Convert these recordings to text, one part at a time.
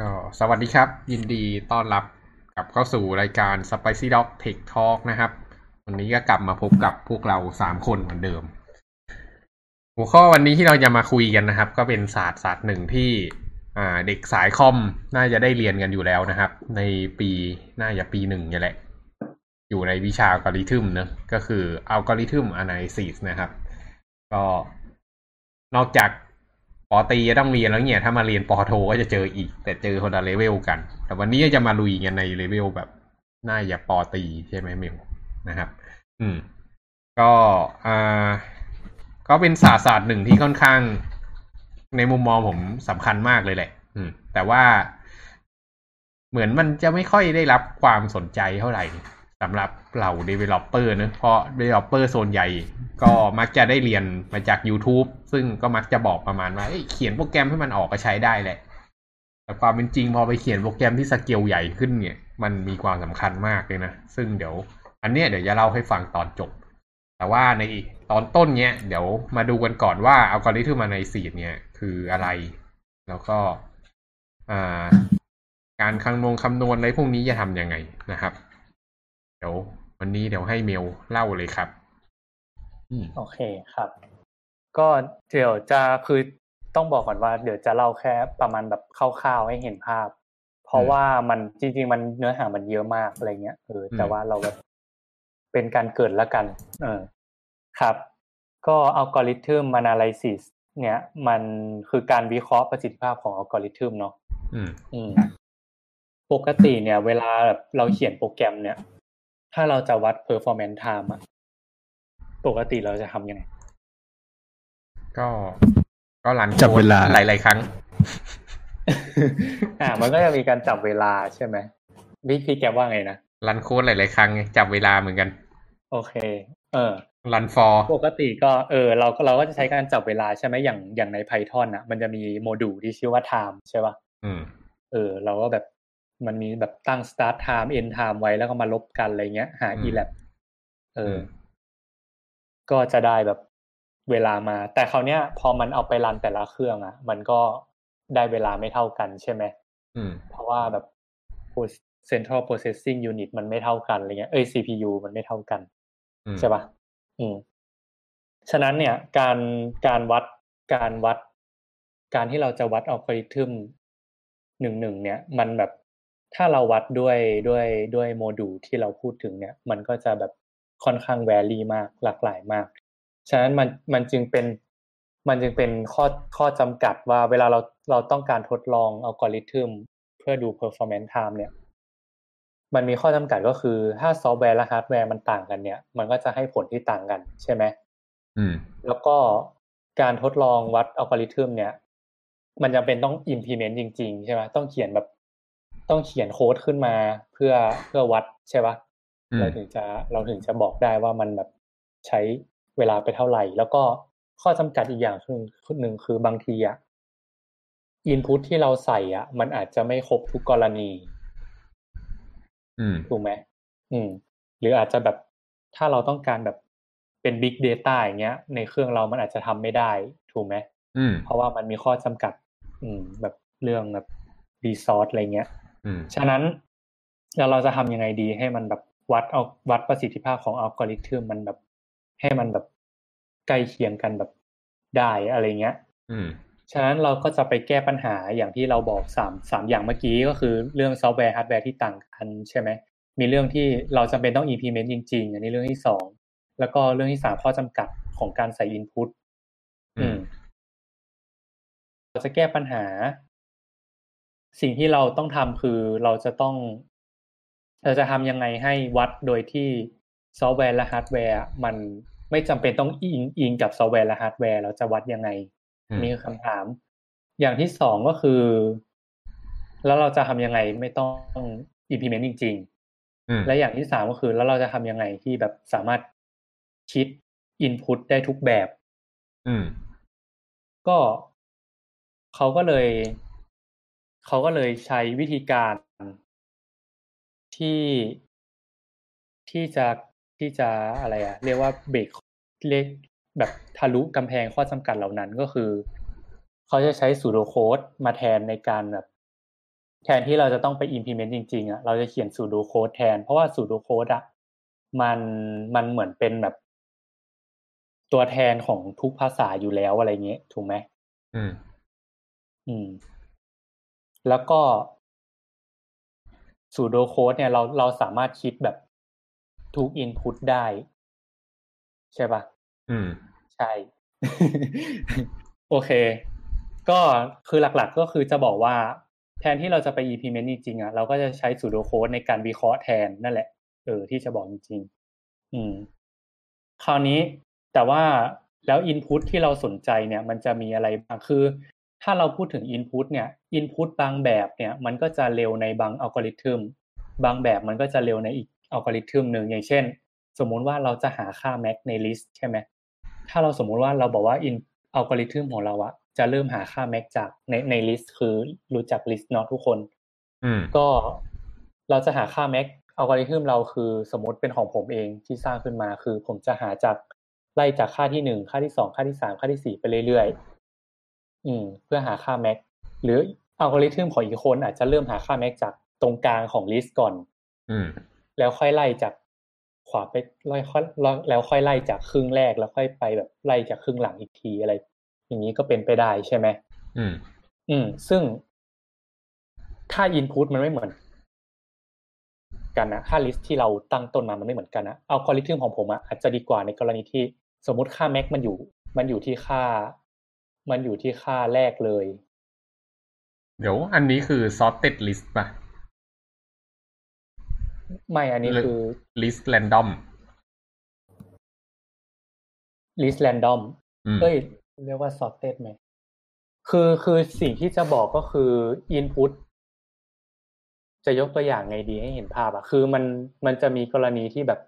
ก็สวัสดีครับ ยินดีต้อนรับกลับเข้าสู่รายการ Spicy Dog Tech Talk นะครับ วันนี้ก็กลับมาพบกับพวกเราสามคนเหมือนเดิม หัวข้อวันนี้ที่เราจะมาคุยกันนะครับ ก็เป็นศาสตร์ศาสตร์หนึ่งที่อ่าเด็กสายคอมน่าจะได้เรียนกันอยู่แล้วนะครับ ในปีน่าจะปีหนึ่งนี่แหละ อยู่ในวิชาอัลกอริทึมเนะก็คืออัลกอริทึม analysis นะครับ ก็นอกจาก ป.ตรีจะต้องเรียนแล้วเนี่ย ถ้ามาเรียนป.โทก็จะเจออีก แต่เจอคนละเลเวลกัน แต่วันนี้จะมาลุยกันใน level แบบน่าจะป.ตรีใช่ไหมเมลนะครับ อืม ก็อ่าก็เป็นศาสตร์ศาสตร์หนึ่งที่ค่อนข้าง ในมุมมองผมสำคัญมากเลยแหละ อืม แต่ว่าเหมือนมันจะไม่ค่อยได้รับความสนใจเท่าไหร่ สำหรับเหล่า developer เนะเพราะ developer โซนใหญ่ ก็มักจะได้เรียนมาจาก YouTube ซึ่งก็มักจะบอกประมาณว่าเขียนโปรแกรมให้มันออกก็ใช้ได้แหละ แต่ความเป็นจริงพอไปเขียนโปรแกรมที่สเกลใหญ่ขึ้นเนี่ย มันมีความสำคัญมากเลยนะ ซึ่งเดี๋ยว อันเนี้ยเดี๋ยวจะเล่าให้ฟังตอนจบ แต่ว่าในตอนต้นเนี้ยเดี๋ยวมาดูกันก่อนว่าอัลกอริทึมมาในซีเนี่ยคืออะไร แล้วก็อ่าการคำนวณคำนวณอะไรพวกนี้จะทำยังไงนะครับ ดี๋ยววันนี้เดี๋ยวให้เมลเล่าเลยครับอืมโอเคครับ ก็เดี๋ยวจะคือต้องบอกก่อนว่า เดี๋ยวจะเล่าแค่ประมาณแบบคร่าวๆให้เห็นภาพ เพราะว่ามันจริง ๆ มันเนื้อหามันเยอะมากอะไรเงี้ยเออแต่ว่าเราแบบเป็นการเกิดละกัน เออครับ ก็อัลกอริทึม analysis เนี่ย มันคือการวิเคราะห์ประสิทธิภาพของอัลกอริทึมเนาะอืมอืมปกติเนี่ย เวลาแบบเราเขียนโปรแกรมเนี่ย ถ้าเราจะวัด performance time อะปกติเราจะทำยังไง ก็ก็รันจับเวลาหลาย ๆ ครั้ง อ่า มันก็จะมีการจับเวลาใช่ไหมพี่พี่แกว่าไงนะรันโค้ดหลาย ๆ ครั้งไงจับเวลาเหมือนกัน โอเค เออรันฟอร์ปกติก็เออเราก็เราก็จะใช้การจับเวลาใช่ไหมอย่างอย่างใน Python อะมันจะมีโมดูลที่ชื่อว่า time ใช่ป่ะอืมเออ เราก็แบบ มันมีแบบตั้ง start time end time ไว้แล้วก็มาลบกันอะไรเงี้ย หาอืม elapse เอออมก็จะได้แบบเวลามา แต่คราวเนี้ย พอมันเอาไปรันแต่ละเครื่อง อะ มันก็ได้เวลาไม่เท่ากันใช่ไหมอืมเพราะว่าแบบ central processing unit มันไม่เท่ากันอะไรเงี้ยเอ้ย CPU มันไม่เท่ากันอืมใช่ปะอืม ฉะนั้นเนี่ย การการวัดการวัด การที่เราจะวัดอัลกอริทึมหนึ่งหนึ่งเนี่ย มันแบบ ถ้าเราวัดด้วยด้วยด้วยโมดูลที่เราพูดถึงเนี่ย มันก็จะแบบค่อนข้าง vary มากหลากหลายมาก ฉะนั้นมันมันจึงเป็นมันจึงเป็นข้อข้อจำกัดว่าเวลาเราเราต้องการทดลองอัลกอริทึมเพื่อดู performance time เนี่ย มันมีข้อจำกัดก็คือถ้าซอฟต์แวร์และฮาร์ดแวร์มันต่างกันเนี่ย มันก็จะให้ผลที่ต่างกันใช่ไหมอืม แล้วก็การทดลองวัดอัลกอริทึมเนี่ย มันจำเป็นต้อง implement จริง ๆ ใช่ไหมต้องเขียนแบบ ต้องเขียนโค้ดขึ้นมาเพื่อเพื่อวัดใช่ปะอืมเราถึงจะเราถึงจะบอกได้ว่ามันแบบใช้เวลาไปเท่าไหร่ แล้วก็ข้อจำกัดอีกอย่างคือหนึ่งคือบางทีอะอินพุตที่เราใส่อะ มันอาจจะไม่ครบทุกกรณีอืมถูกไหมอืม หรืออาจจะแบบถ้าเราต้องการแบบเป็น Big Data อย่างเงี้ย ในเครื่องเรามันอาจจะทำไม่ได้ ถูกไหมอืมเพราะว่ามันมีข้อจำกัด อืม แบบเรื่องแบบ resource อะไรเงี้ยอืม ฉะนั้นแล้วเราจะทำยังไงดีให้มันแบบวัดเอาวัดประสิทธิภาพของอัลกอริทึมมันแบบ ให้มันแบบใกล้เคียงกันแบบได้อะไรเงี้ยอืมฉะนั้นเราก็จะไปแก้ปัญหาอย่างที่เราบอกสามสามอย่างเมื่อกี้ก็คือเรื่องซอฟต์แวร์ฮาร์ดแวร์ที่ต่างกันใช่ไหมมีเรื่องที่เราจำเป็นต้อง implement จริง ๆ อันนี้เรื่องที่สองแล้วก็เรื่องที่สามข้อจำกัดของการใส่ input อืมเราจะแก้ปัญหา สิ่งที่เราต้องทำคือเราจะต้องเราจะทำยังไงให้วัดโดยที่ซอฟต์แวร์และฮาร์ดแวร์ มันไม่จำเป็นต้องอิงอิงกับซอฟต์แวร์และฮาร์ดแวร์เราจะวัดยังไงอืมนี่คือคำถาม อย่างที่สองก็คือ แล้วเราจะทำยังไงไม่ต้อง implement จริงอืมๆและอย่างที่สามก็คือ แล้วเราจะทำยังไงที่แบบสามารถคิด input ได้ทุกแบบอืมก็เขาก็เลย เขาก็เลยใช้วิธีการที่ที่จะที่จะอะไรอะเรียกว่าเบรกเรียกแบบทะลุกำแพงข้อจำกัดเหล่านั้นก็คือ เขาจะใช้สูโดโค้ดมาแทนในการแบบแทนที่เราจะต้องไป implement จริงๆอะเราจะเขียน pseudo code แทน เพราะว่า pseudo code อะมันมันเหมือนเป็นแบบ ตัวแทนของทุกภาษาอยู่แล้วอะไรเงี้ยถูกไหมอืม อืม แล้วก็ pseudo code เนี่ยเราเราสามารถคิดแบบทุก input ได้ ใช่ปะอืม ใช่ โอเค ก็คือหลักๆก็คือจะบอกว่า แทนที่เราจะไป implement จริงๆอะเราก็จะใช้ pseudo code ในการวิเคราะห์แทนนั่นแหละ เออ ที่จะบอกจริงๆอืม คราวนี้แต่ว่าแล้ว input ที่เราสนใจเนี่ย มันจะมีอะไรบ้างคือ ถ้าเราพูดถึง input เนี่ย input บางแบบเนี่ยมันก็จะเร็วในบางอัลกอริทึมบางแบบมันก็จะเร็วในอีกอัลกอริทึมหนึ่งอย่างเช่น สมมุติว่าเราจะหาค่า max ใน list ใช่ไหมถ้าเราสมมุติว่าเราบอกว่า in อัลกอริทึมของเราอะจะเริ่มหาค่า max จากในใน list คือรู้จัก list เนาะทุกคนอืมก็เราจะหาค่า max อัลกอริทึมเราคือสมมติเป็นของผมเองที่สร้างขึ้นมาคือ ผมจะหาจากไล่จากค่าที่หนึ่งค่าที่สองค่าที่สามค่าที่สี่ไปเรื่อยๆ อืม เพื่อหาค่า max หรืออัลกอริทึมของอีกคนอาจจะเริ่มหาค่า max จากตรงกลางของ list ก่อน อืม แล้วค่อยไล่จากขวาไปไล่ค่อยแล้วค่อยไล่จากครึ่งแรกแล้วค่อยไปแบบไล่จากครึ่งหลังอีกทีอะไร อย่างนี้ก็เป็นไปได้ใช่ไหมอืม อืม ซึ่งถ้า input มันไม่เหมือนกันนะถ้า list ที่เราตั้งต้นมามันไม่เหมือนกันนะอัลกอริทึมของผมอะอาจจะดีกว่าในกรณีที่สมมติค่า max มันอยู่ มันอยู่ที่ค่า มันอยู่ที่ค่าแรกเลย เดี๋ยวอันนี้คือ sorted list ป่ะ ไม่อันนี้คือ list random list random อืมเอ้ย เรียกว่า sorted ไหม คือคือสิ่งที่จะบอกก็คือ input จะยกตัวอย่างไงดีให้เห็นภาพอะคือมันมันจะมีกรณีที่แบบ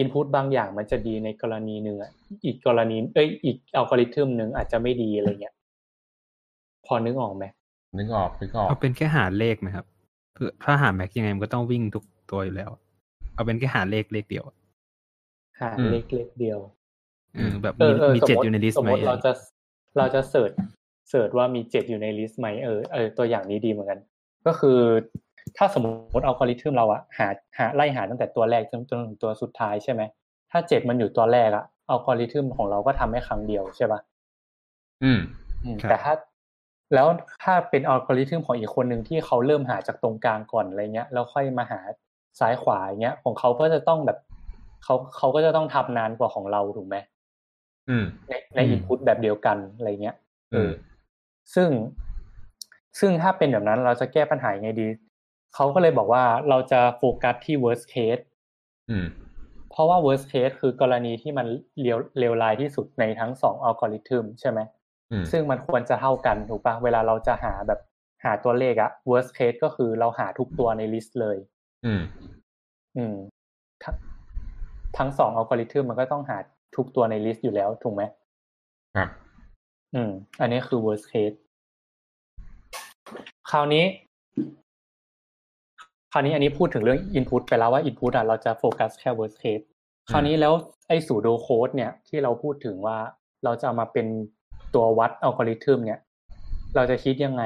input บางอย่างมันจะดีในกรณีหนึ่งอะอีกกรณีเอ้ยอีกอัลกอริทึมหนึ่งอาจจะไม่ดีอะไรเงี้ยพอนึกออกไหมนึกออกนึกออกเอาเป็นแค่หาเลขไหมครับเพื่อถ้าหาแม็กยังไงมันก็ต้องวิ่งทุกตัวอยู่แล้ว เอาเป็นแค่หาเลขเลขเดียวหาเลขเลขเดียวเออแบบเอมีอเออมีสมเจ็ดมติอยู่ในลิสสต์มไหมมติเราจะเราจะเสิร์ชเสิร์ชว่ามีเจ็ดอยู่ในลิสต์ไหมเออเออตัวอย่างนี้ดีเหมือนกัน ก็คือ ถ้าสมมติอัลกอริทึมเราอะหาหาไล่หาตั้งแต่ตัวแรกจนจนถึงตัวสุดท้ายใช่ไหมถ้าเจ็ดมันอยู่ตัวแรกอะอัลกอริทึมของเราก็ทำให้ครั้งเดียวใช่ปะอืมอืมครับแต่ถ้าแล้วถ้าเป็นอัลกอริทึมของอีกคนหนึ่งที่เขาเริ่มหาจากตรงกลางก่อนอะไรเงี้ยแล้วค่อยมาหาซ้ายขวาอย่างเงี้ย ของเขาก็จะต้องแบบเขาเขาก็จะต้องทำนานกว่าของเราถูกไหมอืมในในอินพุตแบบเดียวกันอะไรเงี้ยอืมซึ่ง ซึ่งถ้าเป็นแบบนั้นเราจะแก้ปัญหายังไงดี เขาก็เลยบอกว่าเราจะโฟกัสที่ worst case อืมเพราะว่า worst case คือกรณีที่มันเลวเลวร้ายที่สุดในทั้งสองอัลกอริทึมใช่ไหมอืมซึ่งมันควรจะเท่ากันถูกปะเวลาเราจะหาแบบหาตัวเลขอะ worst case ก็คือเราหาทุกตัวใน list เลย อืม อืม ทั้งทั้งสองอัลกอริทึมมันก็ต้องหาทุกตัวใน list อยู่แล้วถูกไหมครับ อืม อันนี้คือ worst case คราวนี้ คราวนี้อันนี้พูดถึงเรื่อง input ไปแล้วว่า input อะเราจะโฟกัสแค่ worst case คราวนี้แล้วไอ้ pseudocode เนี่ยที่เราพูดถึงว่าเราจะเอามาเป็นตัววัดอัลกอริทึมเนี่ย เราจะคิดยังไง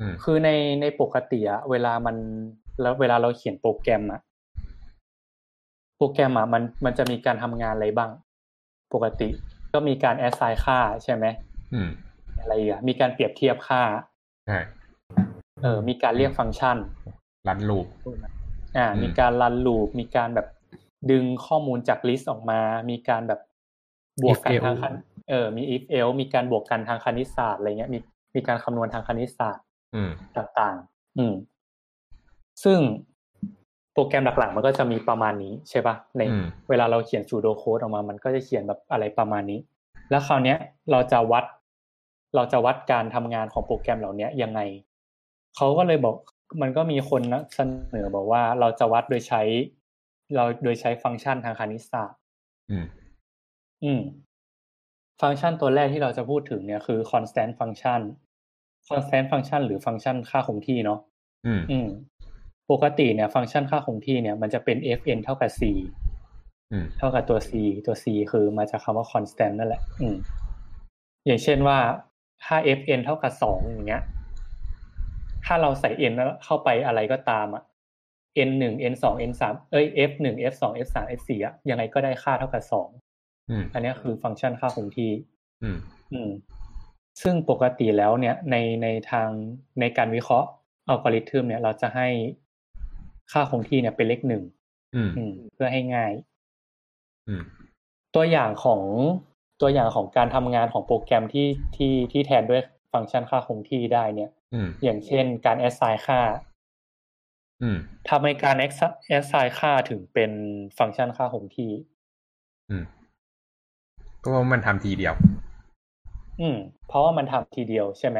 อืมคือในในปกติอะเวลามันแล้วเวลาเราเขียนโปรแกรมอะโปรแกรมอะมันมันจะมีการทำงานอะไรบ้าง ปกติก็มีการ assign ค่าใช่ไหมอืมอะไรอีกอะมีการเปรียบเทียบค่าใช่เออมีการเรียกฟังก์ชัน run loop อ่าอืมมีการ run loop มีการแบบดึงข้อมูลจาก list ออกมา มีการแบบบวกกัน if ทางคณิตเออมี if else มีการบวกกันทางคณิตศาสตร์อะไรเงี้ย มีมีการคำนวณทางคณิตศาสตร์อืมต่างๆ อืม ซึ่งโปรแกรมหลักๆ มันก็จะมีประมาณนี้ใช่ปะในอืมเวลาเราเขียน pseudo code ออกมา มันก็จะเขียนแบบอะไรประมาณนี้ แล้วคราวเนี้ย เราจะวัด เราจะวัดการทำงานของโปรแกรมเหล่านี้ยังไง เขาก็เลยบอก มันก็มีคนนะเสนอบอกว่าเราจะวัดโดยใช้ เราโดยใช้ฟังก์ชันทางคณิตศาสตร์อืมอืม ฟังก์ชันตัวแรกที่เราจะพูดถึงเนี่ยคือ constant function constant function หรือฟังก์ชันค่าคงที่เนาะอืมอืมปกติเนี่ย ฟังก์ชันค่าคงที่เนี่ยมันจะเป็น fn เท่ากับ c อืมเท่ากับตัว c ตัว c คือมาจากคำว่า constant นั่นแหละ อืม อย่างเช่นว่าถ้า fn เท่ากับสองอย่างเงี้ย ถ้าเราใส่ n เข้าไปอะไรก็ตามอะ n หนึ่ง n สอง n สามเอ้ย f หนึ่ง f สอง f สาม f สี่อะยังไงก็ได้ค่าเท่ากับสองอืมอันนี้คือฟังก์ชันค่าคงที่อืมอืม ซึ่งปกติแล้วเนี่ยในในทางในการวิเคราะห์อัลกอริทึมเนี่ย เราจะให้ค่าคงที่เนี่ยเป็นเลขหนึ่งอืมอืมเพื่อให้ง่ายอืมตัวอย่างของตัวอย่างของการทำงานของโปรแกรมที่ที่ที่แทนด้วย ฟังก์ชันค่าคงที่ได้เนี่ยอืมอย่างเช่นการ assign ค่าอืมทำให้การ assign ค่าถึงเป็นฟังก์ชันค่าคงที่อืมก็ว่ามันทำทีเดียว อืม เพราะว่ามันทำทีเดียวใช่ไหม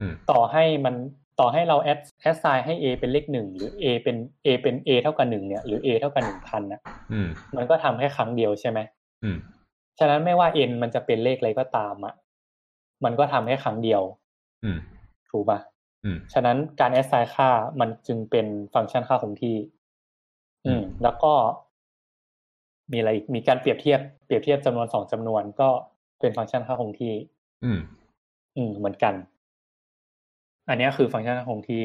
อืมต่อให้มันต่อให้เรา add assign ให้ a เป็นเลขหนึ่งหรือ a เป็น a เป็น a เท่ากับหนึ่งเนี่ยหรือ a เท่ากับหนึ่งพันนะอืมมันก็ทำแค่ครั้งเดียวใช่ไหมอืมฉะนั้นไม่ว่า n มันจะเป็นเลขอะไรก็ตามอะ มันก็ทำแค่ครั้งเดียว อืมถูกปะอืมฉะนั้นการ assign ค่ามันจึงเป็นฟังก์ชันค่าคงที่ อืม แล้วก็ มีอะไรอีกมีการเปรียบเทียบเปรียบเทียบจำนวนสองจำนวนก็เป็นฟังก์ชันค่าคงที่ อืม อืม เหมือนกัน อันนี้คือฟังก์ชันค่าคงที่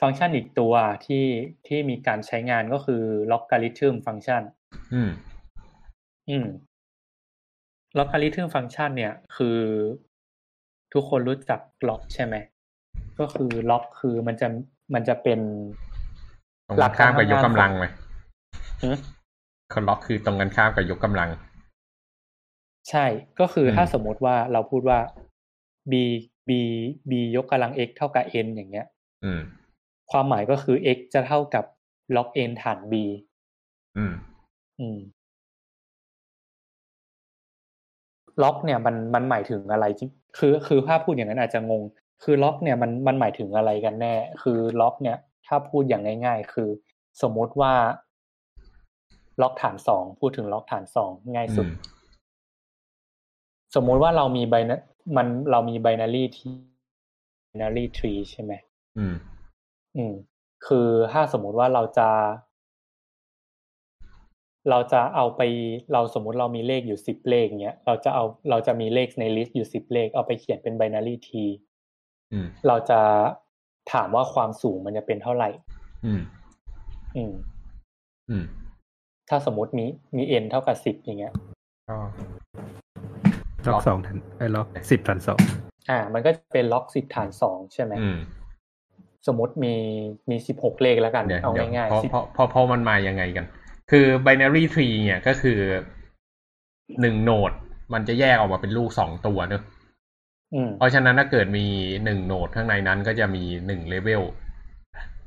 ฟังก์ชันอีกตัวที่ที่มีการใช้งานก็คือ logarithm function อืม อืม logarithm function เนี่ย คือ ทุกคนรู้จัก log ใช่ไหม ก็คือ log คือมันจะมันจะเป็นตรงกันข้ามกับยกกำลังไหมหือคนล็อกคือตรงกันข้ามกับยกกำลัง ใช่ก็คืออมถ้าสมมติว่าเราพูดว่า b b b ยกกำลัง x เท่ากับ n อย่างเงี้ย อืม ความหมายก็คือ x จะเท่ากับ log n ฐาน b อืม อืม ล็อกเนี่ยมันมันหมายถึงอะไรจริงคือคือถ้าพูดอย่างนั้นอาจจะงง คือล็อกเนี่ยมันมันหมายถึงอะไรกันแน่ คือล็อกเนี่ยถ้าพูดอย่างง่าย ๆ คือ สมมติว่า ล็อกฐานสองพูดถึงล็อกฐานสองง่ายสุดอืมสมมุติว่าเรามีไบนมันเรามี binary tree binary tree ใช่ไหมอืม อืม คือถ้าสมมุติว่าเราจะ เราจะเอาไปเราสมมุติเรามีเลขอยู่สิบเลขเนี้ยเราจะเอาเราจะมีเลขใน list อยู่สิบเลข เอาไปเขียนเป็น binary tree อืมเราจะถามว่าความสูงมันจะเป็นเท่าไหร่ อืม อืม อืม ถ้าสมมติมีมี n เท่ากับสิบอย่างเงี้ยก็ log สองฐานไอ้ log สิบฐานสองอ่า มันก็จะเป็น log สิบฐานสองใช่ไหมอืมสมมติมีมีสิบหกเลขแล้วกันเดี๋ยวเอาเดี๋ยวง่ายเพราะๆสิบเพราะเพราะเพราะมันมายังไงกัน คือ binary tree เนี่ยก็คือหนึ่งโนดมันจะแยกออกมาเป็นลูกสองตัวเนอะอืมเพราะฉะนั้นถ้าเกิดมีหนึ่งโนดข้างในนั้นก็จะมีหนึ่งเลเวล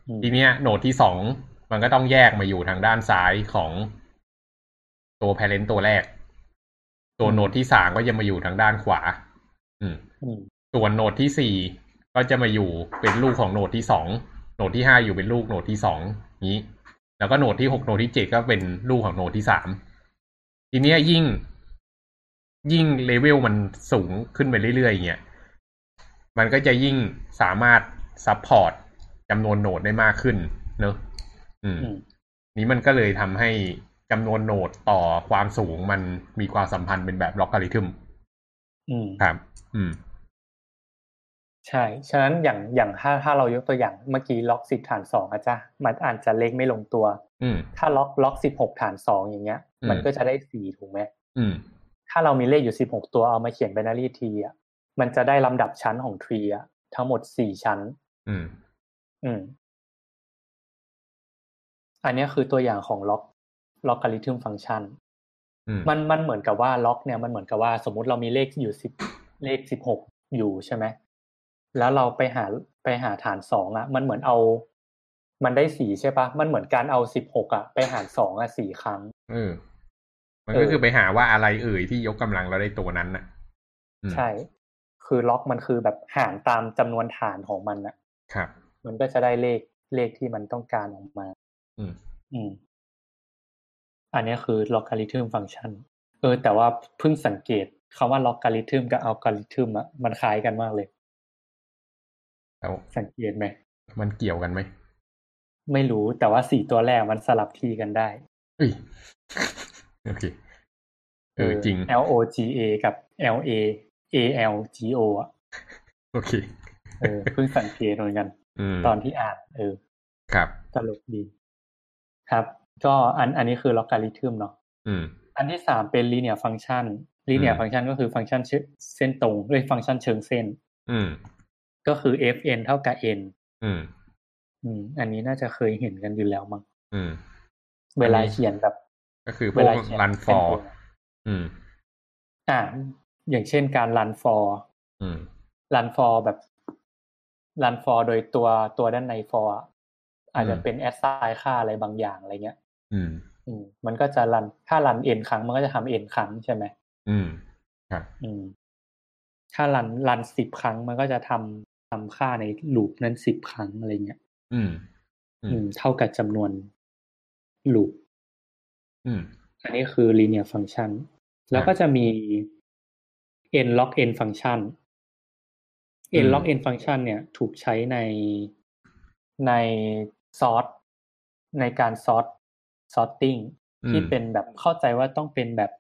อืมทีเนี้ยโหนดที่สองมันก็ต้องแยกมาอยู่ทางด้านซ้ายของตัว parent ตัวแรก ตัวโหนดที่สามก็จะมาอยู่ทางด้านขวา อืมอืมส่วน node ที่สี่ก็จะมาอยู่เป็นลูกของ node ที่สอง node ที่ห้าอยู่เป็นลูก node ที่สองนี้ แล้วก็ node ที่หก node ที่เจ็ดก็เป็นลูกของ node ที่สามทีเนี้ยยิ่งยิ่งเลเวลมันสูงขึ้นไปเรื่อยๆเงี้ยมันก็จะยิ่งสามารถ support จำนวน node ได้มากขึ้น เนอะอืมอืม นี้มันก็เลยทำให้จำนวน node ต่อความสูงมันมีความสัมพันธ์เป็นแบบล็อกการิทึมอืมครับ อืม ใช่ ฉะนั้นอย่างอย่างถ้าถ้าเรายกตัวอย่างเมื่อกี้ล็อกสิบฐานสองอาจจะมันอาจจะเลขไม่ลงตัว อืมถ้าล็อกล็อกสิบหกฐานสองอย่างเงี้ยอืมมันก็จะได้สี่ถูกไหมอืมถ้าเรามีเลขอยู่สิบหกตัวเอามาเขียน binary tree อะมันจะได้ลำดับชั้นของ tree อะทั้งหมดสี่ชั้น อืม อืม อันเนี้ยคือตัวอย่างของล็อก logarithm function อืมมันมันเหมือนกับว่าล็อกเนี่ยมันเหมือนกับว่าสมมุติเรามีเลขอยู่สิบเลขสิบหกอยู่ใช่ไหม แล้วเราไปหาไปหาฐานสองอะ มันเหมือนเอา มันได้สี่ใช่ปะมันเหมือนการเอาสิบหกอะ ไปหารสองอะสี่ครั้งเออมันเอก็อคือไปหาว่าอะไรเอ่ยที่ยกกำลังเราได้ตัวนั้นน่ะอืมใช่ คือล็อกมันคือแบบหารตามจำนวนฐานของมันอะ ครับ มันก็จะได้เลขเลขที่มันต้องการออกมา อืม อืม อันเนี้ยคือ logarithm function เออ แต่ว่าเพิ่งสังเกตคำว่า logarithm กับ algorithm อะมันคล้ายกันมากเลย แล้วสังเกตไหม มันเกี่ยวกันไหม ไม่รู้แต่ว่าสี่ตัวแรกมันสลับที่กันได้เอ้ยโอเคเออจริง L O G A กับ L A A L G O อะโอเคเออเพิ่งสังเกตเหมือนกันอืมตอนที่อ่านเออ ครับตลกดี ครับ ก็อันอันนี้คือล็อกการิทึมเนาะอืมอันที่สามเป็น linear function linear อืม function ก็คือฟังก์ชันเส้นตรงเอ้ยฟังก์ชันเชิงเส้น อืม ก็คือ fn เท่ากับ n อืม อืม อันนี้น่าจะเคยเห็นกันอยู่แล้วมั้งอืม เวลาเขียนแบบ ก็คือพเววกลาเขียนรันฟเป็นอร์ตัวอืม อ่า อย่างเช่นการ run for อืม run for แบบ run for โดยตัวตัวด้านใน for อะอาจจะอืมเป็น assign ค่าอะไรบางอย่างอะไรเงี้ย อืม อืม มันก็จะรันถ้ารัน n ครั้งมันก็จะทำ n ครั้งใช่ไหมอืม ครับ อืม ถ้ารันรันสิบครั้งมันก็จะทำทำค่าในลูปนั้นสิบครั้งอะไรเงี้ย อืม อือืมมเท่ากับจำนวนลูป อืม อันนี้คือ linear function แล้วก็จะมี n log n function อื n ม log n function เนี่ย ถูกใช้ในใน sort ในการ sort sorting ที่อืมเป็นแบบเข้าใจว่าต้องเป็นแบบ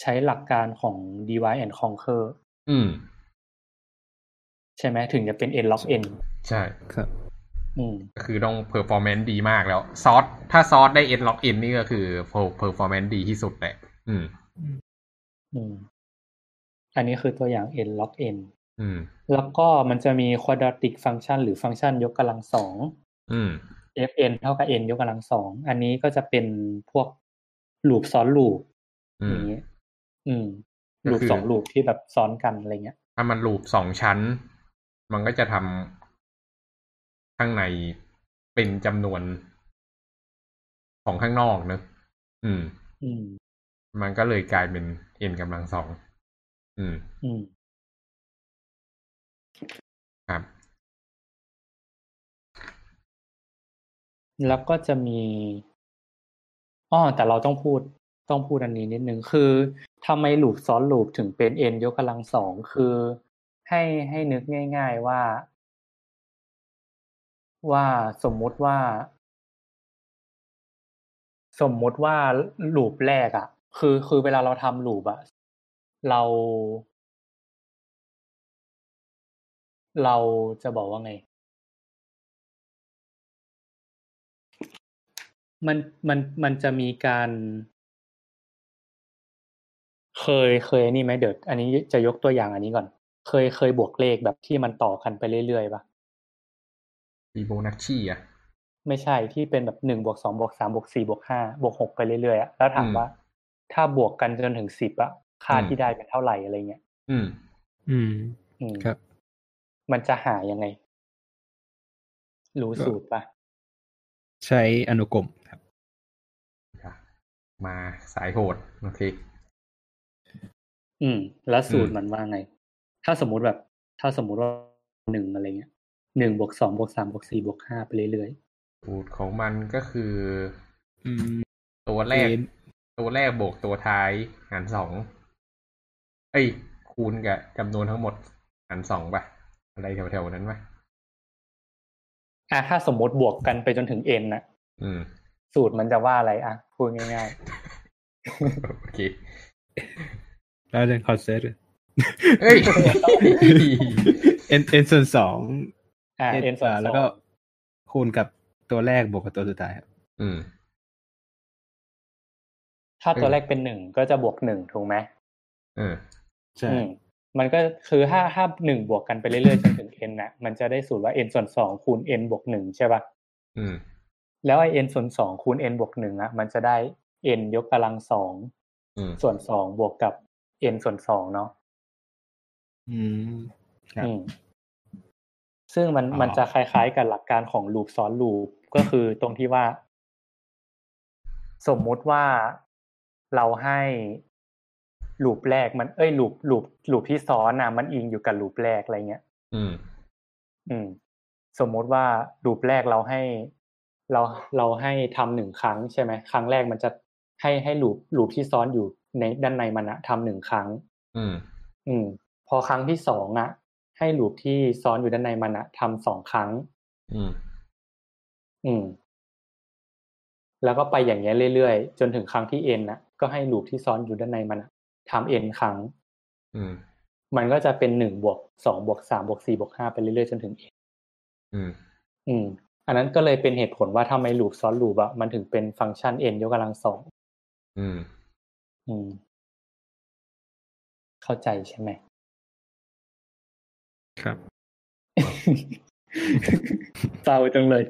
ใช้หลักการของ divide and conquer อืม ใช่ไหมถึงจะเป็น n log n ใช่ครับอืมก็คือต้อง performance ดีมากแล้ว ซอสถ้าซอสได้ n log n นี่ก็คือ performance ดีที่สุดแหละอืม อืม อันนี้คือตัวอย่าง n log n อืม แล้วก็มันจะมี quadratic function หรือฟังก์ชันยกกำลังสอง อืม fn เท่ากับ n ยกกำลังสอง อันนี้ก็จะเป็นพวกลูปซ้อนลูปอือมย่างนี้ อืมก็ลูปคือสองลูปที่แบบซ้อนกันอะไรเงี้ยถ้ามันลูปสองชั้น มันก็จะทำข้างในเป็นจำนวนของข้างนอกเนอะอืม อืม มันก็เลยกลายเป็น n กำลังสอง อืม อืม ครับ แล้วก็จะมีอ้อแต่เราต้องพูดต้องพูดอันนี้นิดนึงคือทำไมลูปซ้อนลูปถึงเป็น n ยกกำลังสองคือ ให้ให้นึกง่าย ๆว่า ว่าสมมุติว่า สมมุติว่าลูปแรกอะ่ะคือคือเวลาเราทำลูปอะเรา เราจะบอกว่าไง มันมันมันจะมีการเคยเคยนี่ไหมเดี๋ยวอันนี้จะยกตัวอย่างอันนี้ก่อน เคย เคยบวกเลขแบบที่มันต่อกันไปเรื่อย ๆปะฟีโบนัชชีอะ ไม่ใช่ที่เป็นแบบหนึ่งบวกสองบวกสามบวกสี่บวกห้าบวกหกไปเรื่อยๆอะแล้วถามอืมว่า ถ้าบวกกันจนถึงสิบอะค่าอืมที่ได้เป็นเท่าไหร่อะไรเงี้ยอืม อืม อืมครับ มันจะหายังไง รู้ก็สูตรปะใช้อนุกรมครับ มาสายโหดโอเค อืม แล้วสูตรอืมมันว่าไง ถ้าสมมุติแบบ ถ้าสมมุติว่าหนึ่งอะไรเงี้ยหนึ่งบวกสองบวกสามบวกสี่บวกห้าไปเรื่อยสูตรของมันก็คืออืมตัวแรกเอ็นตัวแรกบวกตัวท้ายหารสองเอ้ย คูณกับจำนวนทั้งหมดหารสองป่ะ อะไรแถวๆนั้นป่ะๆอะถ้าสมมติบวกกันไปจนถึง n น่ะอืมสูตรมันจะว่าอะไรอะพูดง่ายโอเคแล้วเรื่องคอนเซ็ปต์ เอ้ยเอ็นเอ็นส่วนสองๆอ่า n ส่วนสแล้วอก็งคูณกับตัวแรกบวกกับตัวสุดท้ายครับอืม ถ้าตัวเออแรกเป็นหนึ่งก็จะบวกหนึ่งถูกไหมเออใช่อืมมันก็คือถ้าถ้าหนึ่งบวกกันไปเรื่อยๆจนถึง n น่ะมันจะได้สูตรว่า n ส่วนสองคูณ n บวกหนึ่งใช่ป่ะอืม แล้วไอ้ n ส่วนสองคูณ n บวกหนึ่งอะ มันจะได้ n ยกกำลังสองอืมส่วนสองบวกกับ n ส่วนสองเนาะ อืมครับอืมซึ่งมันอ๋อมันจะคล้ายๆกับหลักการของลูปซ้อนลูปก็คือตรงที่ว่า สมมุติว่าเราให้ลูปแรกมันเอ้ยลูปลูปลูปที่ซ้อนน่ะมันอิงอยู่กับลูปแรกอะไรเงี้ยอืม อืม สมมุติว่าลูปแรกเราให้ เราเราให้ทำหนึ่งครั้งใช่ไหมครั้งแรกมันจะให้ให้ลูปลูปที่ซ้อนอยู่ในด้านในมันอะทำหนึ่งครั้ง อืม อืม พอครั้งที่สองอะให้ลูปที่ซ้อนอยู่ด้านในมันอะทำสองครั้ง อืม อืม แล้วก็ไปอย่างเงี้ยเรื่อยๆ จนถึงครั้งที่ n น่ะ ก็ให้ลูปที่ซ้อนอยู่ด้านในมันอะทำ n ครั้ง อืม มันก็จะเป็นหนึ่งบวกสองบวกสามบวกสี่บวกห้าไปเรื่อยๆจนถึง n อืม อืม อันนั้นก็เลยเป็นเหตุผลว่าทำไมลูปซ้อนลูปอะมันถึงเป็นฟังก์ชัน n ยกกำลังสอง อืม อืม เข้าใจใช่ไหม ครับเศร้าจังเลย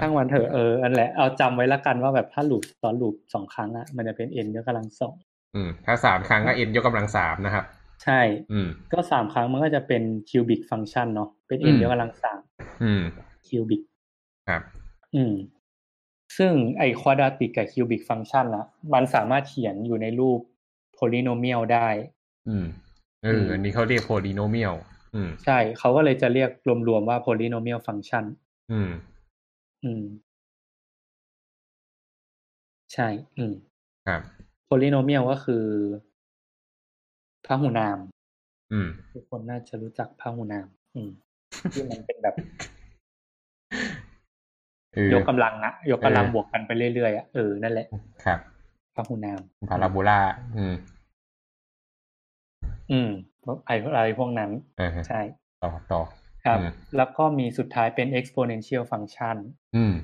ทั้งวันเถอะเอออันแหละเอาจำไว้ละกันว่าแบบถ้าลูปซ้อนลูปสองครั้งอะมันจะเป็น n ยกกำลังสองอืมถ้าสามครั้งก็ n ยกกำลังสามนะครับ ใช่ อืมก็สามครั้งมันก็จะเป็นคิวบิกฟังก์ชันเนาะเป็นอื n มยกกำลังสามอืมคิวบิกครับ อืม ซึ่งไอ้ควอดราติกกับคิวบิกฟังก์ชันอะมันสามารถเขียนอยู่ในรูปโพลิโนเมียลได้ อืม เอออันนี้เขาเรียก polynomial อืมใช่เขาก็เลยจะเรียกรวมๆว่า polynomial function อืม อืม ใช่ อืม ครับ polynomial ก็คือพหูนาม อืม ทุกคนน่าจะรู้จักพหูนาม อืม ที่มันเป็นแบบเออยกกำลังอะยกกำลังเออบวกกันไปเรื่อยๆอะเออนั่นแหละ ครับพหูนามพาราโบลา อืม อืมไอ้อะไรพวกนั้นเออใช่ต่อต่อครับอืมแล้วก็มีสุดท้ายเป็น exponential function อืม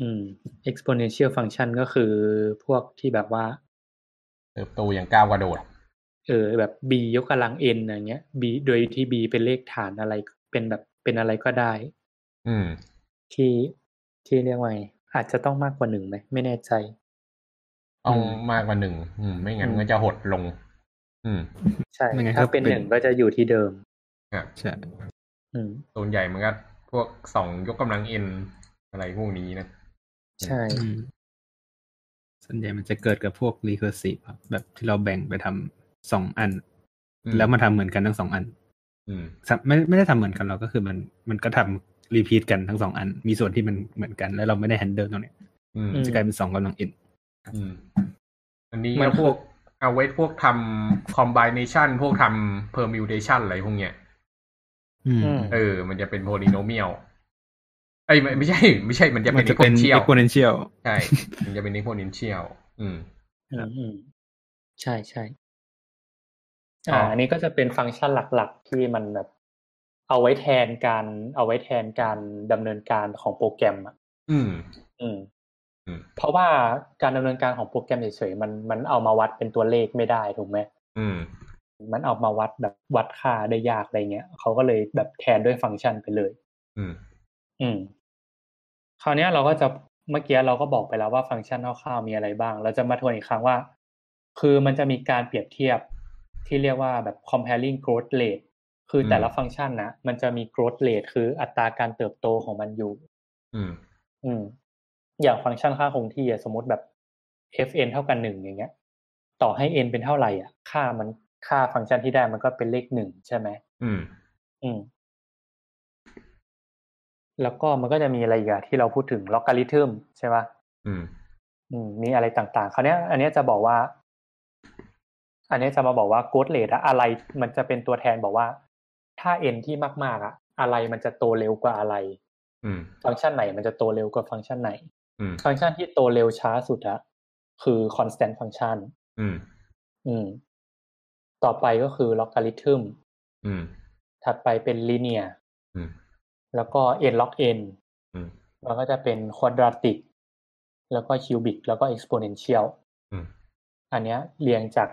อืม exponential function ก็คือพวกที่แบบว่า เติบโตอย่างก้าวกระโดด เออ แบบ b ยกกำลัง n อย่างเงี้ย b โดยที่ b เป็นเลขฐานอะไรเป็นแบบเป็นอะไรก็ได้ อืม ที่ที่เรียกว่าไงอาจจะต้องมากกว่าหนึ่งไหมไม่แน่ใจต้องอืมมากกว่าหนึ่งอืมไม่งั้นอืมก็จะหดลง อืมใช่ไม่งั้นถ้าก็เป็นเป็นหนึ่งก็จะอยู่ที่เดิมครับใช่อืมส่วนใหญ่มันก็พวกสองยกกำลัง n อะไรพวกนี้นะ ใช่อืมส่วนใหญ่มันจะเกิดกับพวก recursive ครับแบบที่เราแบ่งไปทำสองอันอืมแล้วมาทำเหมือนกันทั้งสองอันอืมสะไม่ไม่ได้ทำเหมือนกันเราก็คือมันมันก็ทำรีพีทกันทั้งสองอัน มีส่วนที่มันเหมือนกัน แล้วเราไม่ได้ handle ตรงเนี้ยอืมจะกลายเป็นสองกำลัง n อืมอันนี้มัก็นพวก เอาไว้พวกทำ combination พวกทำ permutation อะไรพวกเนี้ยอืมอืมเออ มันจะเป็น polynomial เอ้ยไม่ไม่ใช่ ไม่ใช่มันจะมัเป็นนจะเป็น exponential exponential ใช่ มันจะเป็น exponential อืมอืมอืมใช่ใช่อ๋ออ่อ่าอันนี้ก็จะเป็นฟังก์ชันหลัก ๆ ที่มันแบบ เอาไว้แทนการ เอาไว้แทนการดำเนินการของโปรแกรมอะ อืม อืมอืม เพราะว่าการดำเนินการของโปรแกรมเฉยๆมันมันเอามาวัดเป็นตัวเลขไม่ได้ถูกไหมอืม มันเอามาวัดแบบวัดค่าได้ยากอะไรเงี้ยเขาก็เลยแบบแทนด้วยฟังก์ชันไปเลย อืม อืม คราวเนี้ยเราก็จะเมื่อกี้เราก็บอกไปแล้วว่าฟังก์ชันคร่าวๆมีอะไรบ้าง เราจะมาทวนอีกครั้งว่า คือมันจะมีการเปรียบเทียบที่เรียกว่าแบบ comparing growth rate คือแต่ละอืมฟังก์ชันนะมันจะมี growth rate คืออัตราการเติบโตของมันอยู่ อืม อืม อย่างฟังก์ชันค่าคงที่อะสมมติแบบ fn เท่ากันหนึ่งอย่างเงี้ย ต่อให้ n เป็นเท่าไหร่อะ ค่ามันค่าฟังก์ชันที่ได้มันก็เป็นเลขหนึ่งใช่ไหมอืม อืม แล้วก็มันก็จะมีอะไรอีกอะที่เราพูดถึงล็อกการิทึมใช่ปะอืม อืม มีอะไรต่างๆ คราวเนี้ยอันเนี้ยจะบอกว่า อันเนี้ยจะมาบอกว่าโกดเลทอะอะไรมันจะเป็นตัวแทนบอกว่า ถ้า n ที่มากๆอะอะไรมันจะโตเร็วกว่าอะไร อืม ฟังก์ชันไหนมันจะโตเร็วกว่าฟังก์ชันไหน อืม ฟังก์ชันที่โตเร็วช้าสุดอะคือ constant function อืม อืม ต่อไปก็คือ logarithm อืม ถัดไปเป็น linear อืม แล้วก็ n log n อืมแล้วก็จะเป็น quadratic แล้วก็ cubic แล้วก็ exponential อืม อันเนี้ยเรียงจาก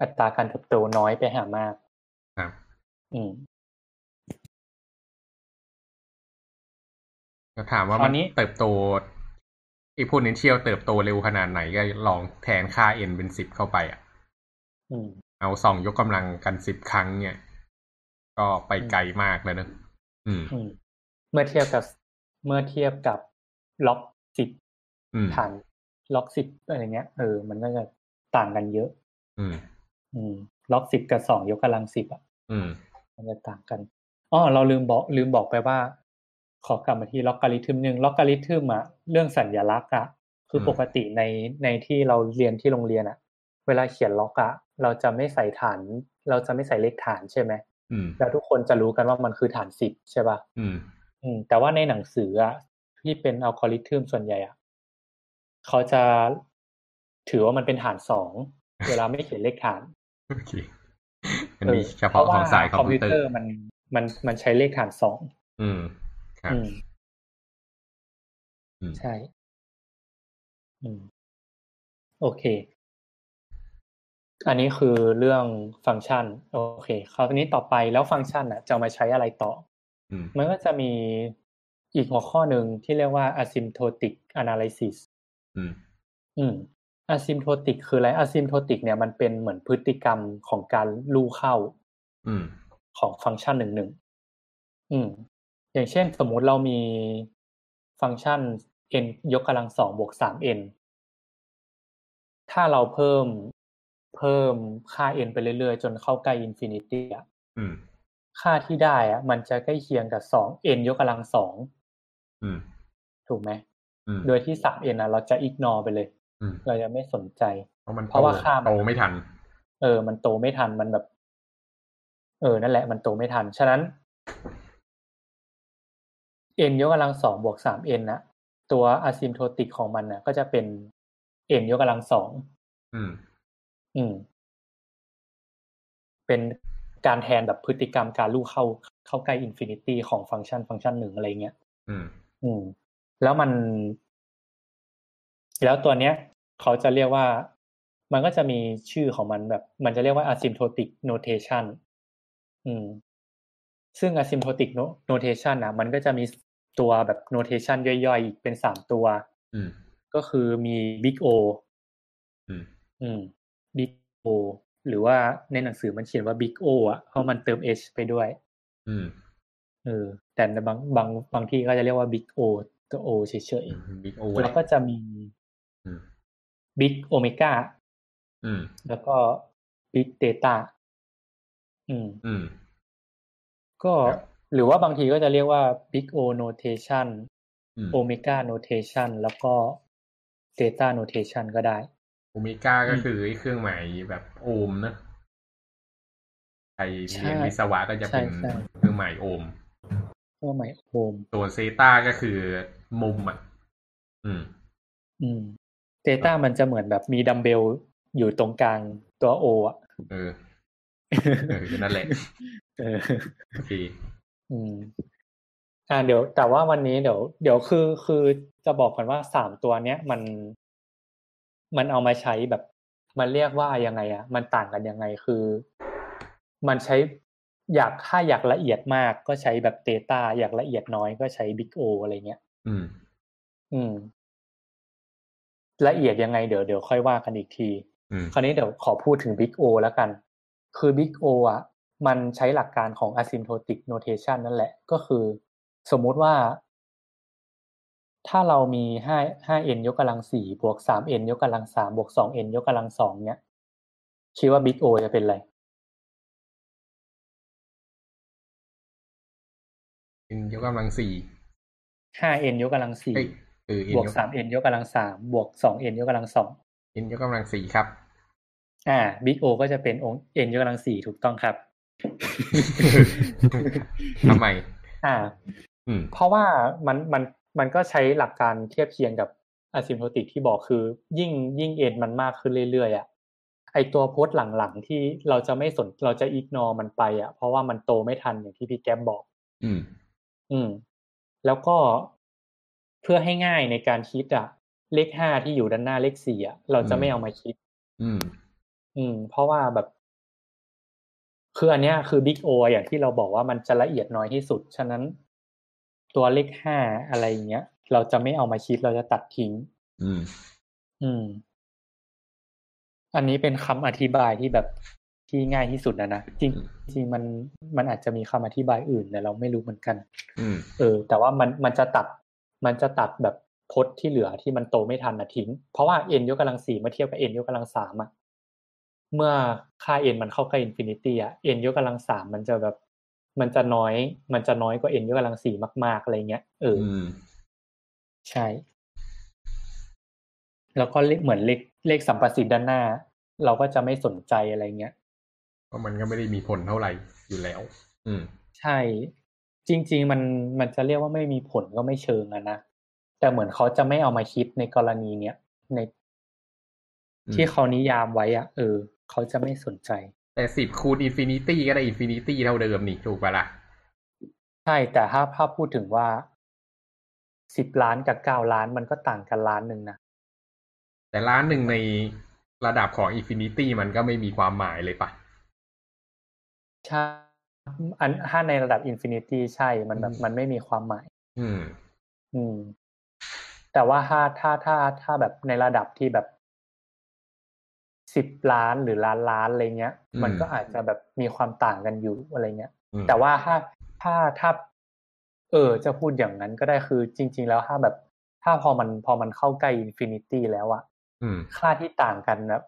อัตราการเติบโตน้อยไปหามาก ครับ อืมก็ถามว่าครามันวนี้ เติบโต exponential เติบโตเร็วขนาดไหนก็ลองแทนค่า n เป็นสิบเข้าไปอะอืมเอาสองยกกำลังกันสิบครั้งเนี่ย ก็ไปไกลมากแล้วเนอะอืมอืมเมื่อเทียบกับ เมื่อเทียบกับล็อกสิบอืมฐานล็อกสิบอะไรเงี้ยเออมันก็จะต่างกันเยอะ อืม อืม ล็อกสิบกับสองยกกำลังสิบอะ อืม มันจะต่างกันอ๋อเราลืมบอกลืมบอกไปว่า ขอกลับมาที่ล็อกการิทึมหนึ่งล็อกการิทึมอะเรื่องสัญลักษณ์อะคืออืมปกติในในที่เราเรียนที่โรงเรียนอะเวลาเขียน log อะเราจะไม่ใส่ฐาน เราจะไม่ใส่เลขฐานใช่ไหมอืมแล้วทุกคนจะรู้กันว่ามันคือฐานสิบใช่ป่ะอืมอืมแต่ว่าในหนังสืออะที่เป็นอัลกอริทึมส่วนใหญ่อะเขาจะถือว่ามันเป็นฐานสองเวลาไม่เขียนเลขฐานโอเคมันมีเฉพาะของสายคอมพิวเตอร์มันมันมันใช้เลขฐานสองอืม ครับ อืม อืม ใช่ อืม โอเค อันนี้คือเรื่องฟังก์ชัน โอเค คราวนี้ต่อไปแล้วฟังก์ชันอะ จะเอามาใช้อะไรต่อ อืม มันก็จะมีอีกหัวข้อหนึ่งที่เรียกว่า asymptotic analysis อืม อืม asymptotic คืออะไร asymptotic เนี่ยมันเป็นเหมือนพฤติกรรมของการลู่เข้าอืม ของฟังก์ชันหนึ่งหนึ่งอืม อย่างเช่นสมมุติเรามีฟังก์ชัน n ยกกำลังสองบวกสาม n ถ้าเราเพิ่มเพิ่มค่า n ไปเรื่อยๆ จนเข้าใกล้ infinity อะอืมค่าที่ได้อะ มันจะใกล้เคียงกับสอง n ยกกำลังสองอืมถูกไหมอืมโดยที่สาม n อะ เราจะ ignore ไปเลยอืมเราจะไม่สนใจ เพราะมันเพราะว่าค่ามันโตไม่ทัน เออ มันโตไม่ทันมันแบบ เออนั่นแหละ มันโตไม่ทัน ฉะนั้น n ยกกำลังสองบวกสาม n นะตัว asymptotic ของมันนะก็จะเป็น n ยกกำลังสองอืม อืม เป็นการแทนแบบพฤติกรรมการลู่เข้าเข้าใกล้ infinity ของฟังก์ชันฟังก์ชันหนึ่งอะไรเงี้ย อืม อืม แล้วมัน แล้วตัวเนี้ย เขาจะเรียกว่า มันก็จะมีชื่อของมันแบบ มันจะเรียกว่า asymptotic notation อืม ซึ่ง asymptotic no- notation นะมันก็จะมี ตัวแบบ notation ย่อยๆ อีกเป็นสามตัวอืมก็คือมี big O อืมอืม big O หรือว่าในหนังสือมันเขียนว่า big O อะเพราะมันเติม h ไปด้วยอืมเออ แต่ในบางบางบางที่ก็จะเรียกว่า big O ตัว O เฉยบิ๊กโอๆแล้วก็จะมีอืม big omega อืมแล้วก็ big data อืมอืม ก็ครับ หรือว่าบางทีก็จะเรียกว่า big O notation อืม omega notation แล้วก็ data notation ก็ได้โอเมก้าก็อืมคือไอ้เครื่องหมายแบบโอห์มนะใครใช่เรียนวิศวะก็จะเป็นใช่ใช่เครื่องหมายโอห์มตัวใหม่โฮมตัวเซตาก็คือมุมอะ อืม อืม data มันจะเหมือนแบบมีดัมเบลอยู่ตรงกลางตัว O อะ เออ เออ นั่นแหละ เออโอเค อืม อ่า เดี๋ยว แต่ว่าวันนี้เดี๋ยว เดี๋ยวคือคือจะบอกก่อนว่าสามตัวเนี้ยมัน มันเอามาใช้แบบ มันเรียกว่ายังไงอะมันต่างกันยังไงคือ มันใช้อยากถ้าอยากละเอียดมากก็ใช้แบบ Data อยากละเอียดน้อยก็ใช้ Big O อะไรเงี้ย อืม อืม ละเอียดยังไงเดี๋ยวเดี๋ยวค่อยว่ากันอีกทีอืมคราวนี้เดี๋ยวขอพูดถึง Big O แล้วกัน คือ Big O อะ มันใช้หลักการของ asymptotic notation นั่นแหละ ก็คือสมมุติว่า ถ้าเรามีห้าห้า n ยกกำลังสี่บวกสาม n ยกกำลังสามบวกสอง n ยกกำลังสองเนี้ยคิดว่า Big O จะเป็นอะไร n ยกกำลังสี่ห้า n ยกกำลังสี่เอ้ยเออ n บวกยกสาม n ยกกำลังสามบวกสอง n ยกกำลังสอง n ยกกำลังสี่ครับ อ่า Big O ก็จะเป็นองค์ n ยกกำลังสี่ถูกต้องครับ ทำไม อ่าอืมเพราะว่ามันมันมันก็ใช้หลักการเทียบเคียงกับ asymptotic ที่บอกคือ ยิ่งยิ่ง n มันมากขึ้นเรื่อยๆอะไอตัวโพสต์หลังๆที่เราจะไม่สนเราจะ ignore มันไปอะ เพราะว่ามันโตไม่ทันอย่างที่พี่แก๊บบอก อืม อืม แล้วก็เพื่อให้ง่ายในการคิดอะ เลขห้าที่อยู่ด้านหน้าเลขสี่อะเราจะไม่เอามาคิด อืม อืม เพราะว่าแบบ คืออันเนี้ยคือ Big O อย่างที่เราบอกว่ามันจะละเอียดน้อยที่สุด ฉะนั้น ตัวเลขห้าอะไรอย่างเงี้ย เราจะไม่เอามาคิดเราจะตัดทิ้ง อืม อืม อันนี้เป็นคำอธิบายที่แบบที่ง่ายที่สุดนะนะจริงจริงมันมันอาจจะมีคำอธิบายอื่นแต่เราไม่รู้เหมือนกันอืมเออ แต่ว่ามันมันจะตัด มันจะตัดแบบพจน์ที่เหลือที่มันโตไม่ทันนะทิ้ง เพราะว่า n ยกกำลังสี่มาเทียบกับ n ยกกำลังสามอะ เมื่อค่า n มันเข้าใกล้ infinity อะ n ยกกำลังสามมันจะแบบ มันจะน้อย มันจะน้อยกว่า n ยกกำลังสี่มาก ๆ อะไรเงี้ยเออออืมใช่ แล้วก็เลขเหมือนเลขเลขสัมประสิทธิ์ด้านหน้า เราก็จะไม่สนใจอะไรเงี้ยเพราะมันก็ไม่ได้มีผลเท่าไหร่อยู่แล้ว อืม ใช่ จริง ๆ มันมันจะเรียกว่าไม่มีผลก็ไม่เชิงอะนะแต่เหมือนเขาจะไม่เอามาคิดในกรณีเนี้ยในอืมที่เขานิยามไว้อะเออ เขาจะไม่สนใจ แต่สิบคูณอินฟินิตี้ก็ได้ infinity เท่าเดิมนี่ถูกปะล่ะช่แต่ถ้าถ้าพูดถึงว่าสิบล้านกับเก้าล้านมันก็ต่างกันล้านหนึ่งนะ แต่ล้านหนึ่งในระดับของ infinity มันก็ไม่มีความหมายเลยปะใช่อันถ้าในระดับ infinity ใช่มันแบบอืมมันไม่มีความหมาย อืม อืม แต่ว่าถ้าถ้าถ้าถ้าแบบในระดับที่แบบ สิบล้านหรือล้านล้านอะไรเงี้ยอืมมันก็อาจจะแบบมีความต่างกันอยู่อะไรเงี้ยอืมแต่ว่าถ้าถ้าถ้า เออ จะพูดอย่างนั้นก็ได้คือจริง ๆ แล้วถ้าแบบ ถ้าพอมันพอมันเข้าใกล้ infinity แล้วอะอืมค่าที่ต่างกันนะ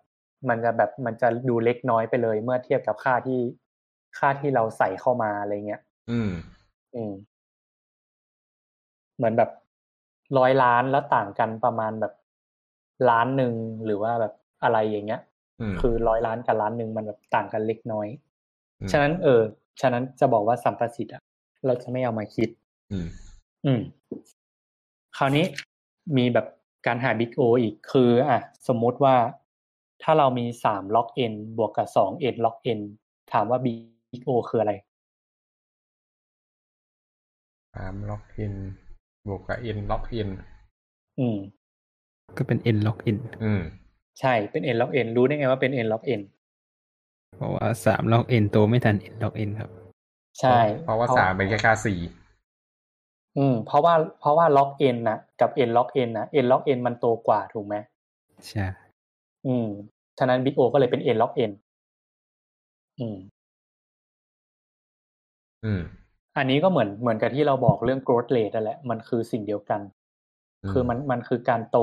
มันจะแบบมันจะดูเล็กน้อยไปเลย เมื่อเทียบกับค่าที่ค่าที่เราใส่เข้ามาอะไรเงี้ย อืม อืม เหมือนแบบร้อยล้านแล้วต่างกันประมาณแบบล้านหนึ่งหรือว่าแบบอะไรอย่างเงี้ยอืม คือร้อยล้านกับล้านหนึ่งมันแบบต่างกันเล็กน้อยอืมฉะนั้นเออ ฉะนั้นจะบอกว่าสัมประสิทธิ์อะ เราจะไม่เอามาคิด อืม อืม คราวนี้มีแบบการหา Big O อีกคือ อะ สมมุติว่าถ้าเรามีสามล็อก n บวกกับสอง n ล็อก n ถามว่า Big O คืออะไรสามล็อกอินบวกกับเอ็นล็อกอินอืม ก็เป็น n log n อืม ใช่เป็น n log n รู้ได้ไงว่าเป็น n log n เพราะว่าสาม log n โตไม่ทัน n log n ครับ ใช่ เพราะว่าสามเป็นแค่ค่าสี่อืม เพราะว่าเพราะว่า log n นะกับ n log n นะ n log n มันโตกว่าถูกไหมใช่ อืม ฉะนั้น Big O ก็เลยเป็น n log n อืม อืม อันนี้ก็เหมือนเหมือนกับที่เราบอกเรื่อง growth rate นั่นแหละ มันคือสิ่งเดียวกันอืมคือมันมันคือการโต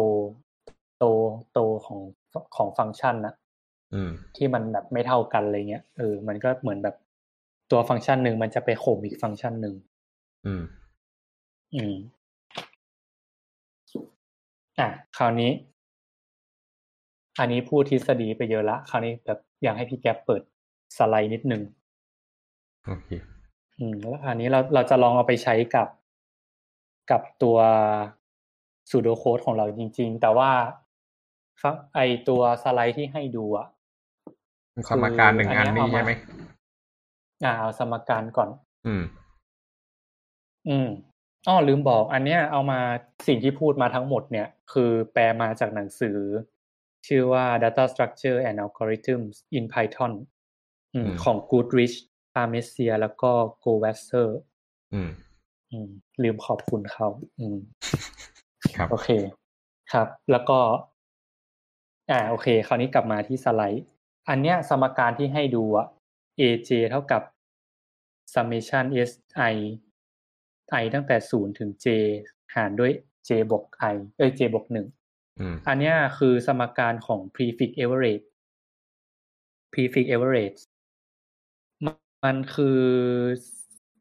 โตโตของ ของฟังก์ชันนะอืมที่มันแบบไม่เท่ากันอะไรเงี้ยเออมันก็เหมือนแบบตัวฟังก์ชันหนึ่งมันจะไปข่มอีกฟังก์ชันหนึ่งอืม อืมอะคราวนี้ อันนี้พูดทฤษฎีไปเยอะละ คราวนี้แบบอยากให้พี่แก๊ปเปิดสไลด์นิดนึงโอเคอืมแล้วอันนี้เราเราจะลองเอาไปใช้กับกับตัวสูโดโค้ดของเราจริง ๆ แต่ว่าฟัง ไอตัวสไลด์ที่ให้ดูอะสมการหนึ่งอัอันนเนี้ยนี้เอามาใช่ไหมอ่าเอาสมการก่อน อืม อืมอ้อลืมบอก อันเนี้ยเอามาสิ่งที่พูดมาทั้งหมดเนี่ย คือแปลมาจากหนังสือ ชื่อว่า Data Structure and Algorithms in Python อืมอืมของ Goodrich p a r m e s i a แล้วก็ Gowasser อืม อืม ลืมขอบคุณเขา อืม ครับ โอเค ครับ แล้วก็ อ่าโอเค คราวนี้กลับมาที่สไลด์ อันเนี้ยสมการที่ให้ดูอะ aj เท่ากับ summation si i ตั้งแต่ศูนย์ถึง j หารด้วย j บวก i เอ้ย j บวกหนึ่งอืมอันเนี้ยคือสมการของ prefix average prefix average มันมันคือ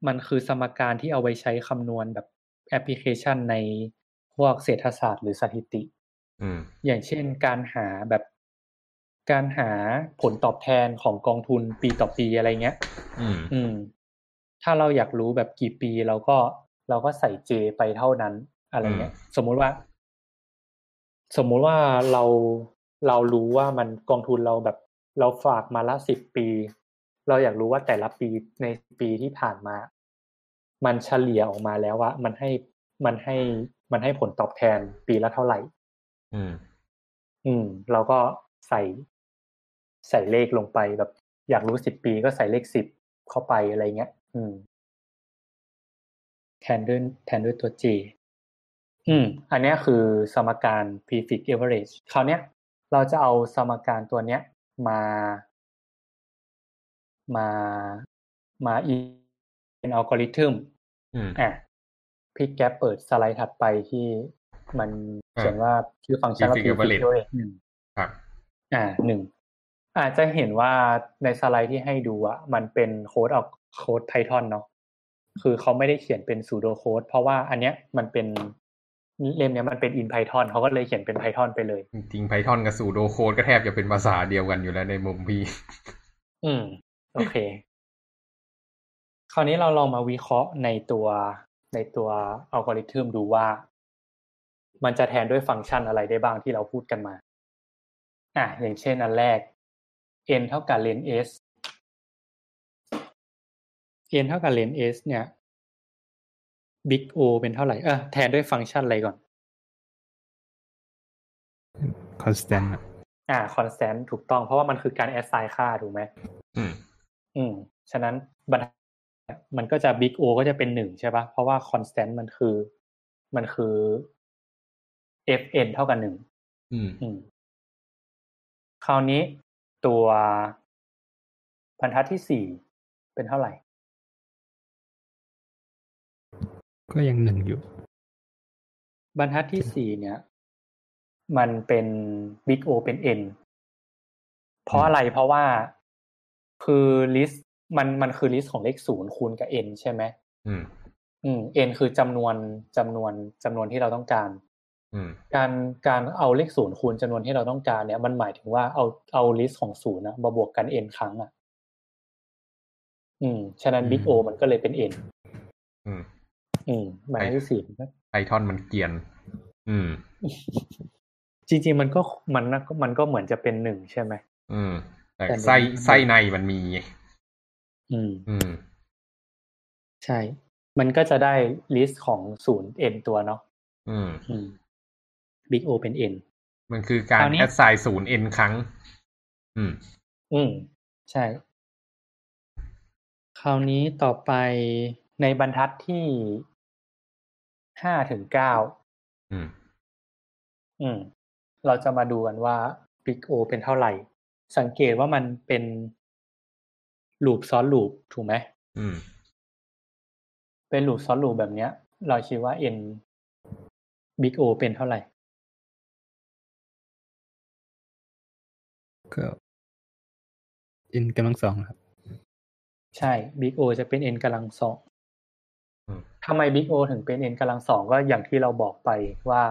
มันคือสมการที่เอาไว้ใช้คำนวณแบบแอปพลิเคชันในพวกเศรษฐศาสตร์หรือสถิติ อืมอย่างเช่นการหาแบบ การหาผลตอบแทนของกองทุนปีต่อปีอะไรเงี้ยอืมอืม ถ้าเราอยากรู้แบบกี่ปีเราก็เราก็ใส่เจไปเท่านั้น อะไรเงี้ย สมมุติว่า สมมุติว่าเราเรารู้ว่ามันกองทุนเราแบบ เราฝากมาละสิบปี เราอยากรู้ว่าแต่ละปีในปีที่ผ่านมา มันเฉลี่ยออกมาแล้วว่ามันให้มันให้มันให้ผลตอบแทนปีละเท่าไหร่ อืม อืม เราก็ใส่ใส่เลขลงไปแบบ อยากรู้สิบปีก็ใส่เลขสิบเข้าไปอะไรเงี้ย อืม แทนด้วยแทนด้วยตัว J อืม อันเนี้ยคือสมการ prefix average คราวเนี้ย เราจะเอาสมการตัวเนี้ย มา มามาอีเป็นอัลกอริทึมอืมอะพี่แก๊ปเปิดสไลด์ถัดไปที่ มันเขียนว่าชื่อฟังก์ชันว่า Prefix prefix average average หนึ่งครับอ่าหนึ่งอาจจะเห็นว่าในสไลด์ที่ให้ดูอะมันเป็นโค้ดออกโค้ด Python เนาะคือเขาไม่ได้เขียนเป็นซูโดโค้ดเพราะว่าอันเนี้ยมันเป็นเล่มเนี้ยมันเป็น in Python เขาก็เลยเขียนเป็น Python ไปเลย จริงๆ Python กับ pseudo code ก็แทบจะเป็นภาษาเดียวกันอยู่แล้วในมุมพี่ อืม โอเค คราวนี้เราลองมาวิเคราะห์ในตัวในตัวอัลกอริทึมดูว่า มันจะแทนด้วยฟังก์ชันอะไรได้บ้างที่เราพูดกันมา อะอย่างเช่นอันแรก n เท่ากับ len s n เท่ากับ len s เนี่ย big O เป็นเท่าไหร่ เออแทนด้วยฟังก์ชันอะไรก่อน constant อะอ่า constant ถูกต้อง เพราะว่ามันคือการ assign ค่าถูกไหม อืม อืม ฉะนั้นบรรทัดมันก็จะ big O ก็จะเป็นหนึ่งใช่ปะเพราะว่า constant มันคือ มันคือ fn เท่ากับหนึ่งอืมอืมคราวนี้ตัวบรรทัดที่สี่เป็นเท่าไหร่ ก็ยังหนึ่งอยู่ บรรทัดที่สี่เนี่ย มันเป็น big O เป็น n เพราะอะไรเพราะว่าคือ list มันมันคือ list ของเลขศูนย์คูณกับ n ใช่ไหมอืม อืม n คือจำนวนจำนวนจำนวนที่เราต้องการอืม การการเอาเลขศูนย์คูณจำนวนที่เราต้องการเนี่ยมันหมายถึงว่าเอาเอา list ของศูนย์นะมาบวกกัน n ครั้งอะ อืม ฉะนั้น big O มันก็เลยเป็น n อืม อืมบรรทัดที่สี่ไพทอนมันเกรียน อืม จริงๆมันก็มันนะมันก็เหมือนจะเป็นหนึ่งใช่ไหมอืม แต่แต่ไส้มันไส้ในมันมีไงอืม อืม ใช่ มันก็จะได้ list ของศูนย์ n ตัวเนาะอืมอืม big O เป็น n มันคือการคราวนี้แอดไซน์ศูนย์ n ครั้ง อืม อืม ใช่ คราวนี้ต่อไปในบรรทัดที่ห้าถึงเก้าอืม อืม เราจะมาดูกันว่า Big O เป็นเท่าไหร่ สังเกตว่ามันเป็นลูปซ้อนลูปถูกไหม อืม เป็นลูปซ้อนลูปแบบเนี้ย เราคิดว่า n Big O เป็นเท่าไหร่ ก็ n กำลังสองครับ ใช่ Big O จะเป็น n กำลังสองอืมทำไม Big O ถึงเป็น n กำลังสองก็อย่างที่เราบอกไปว่า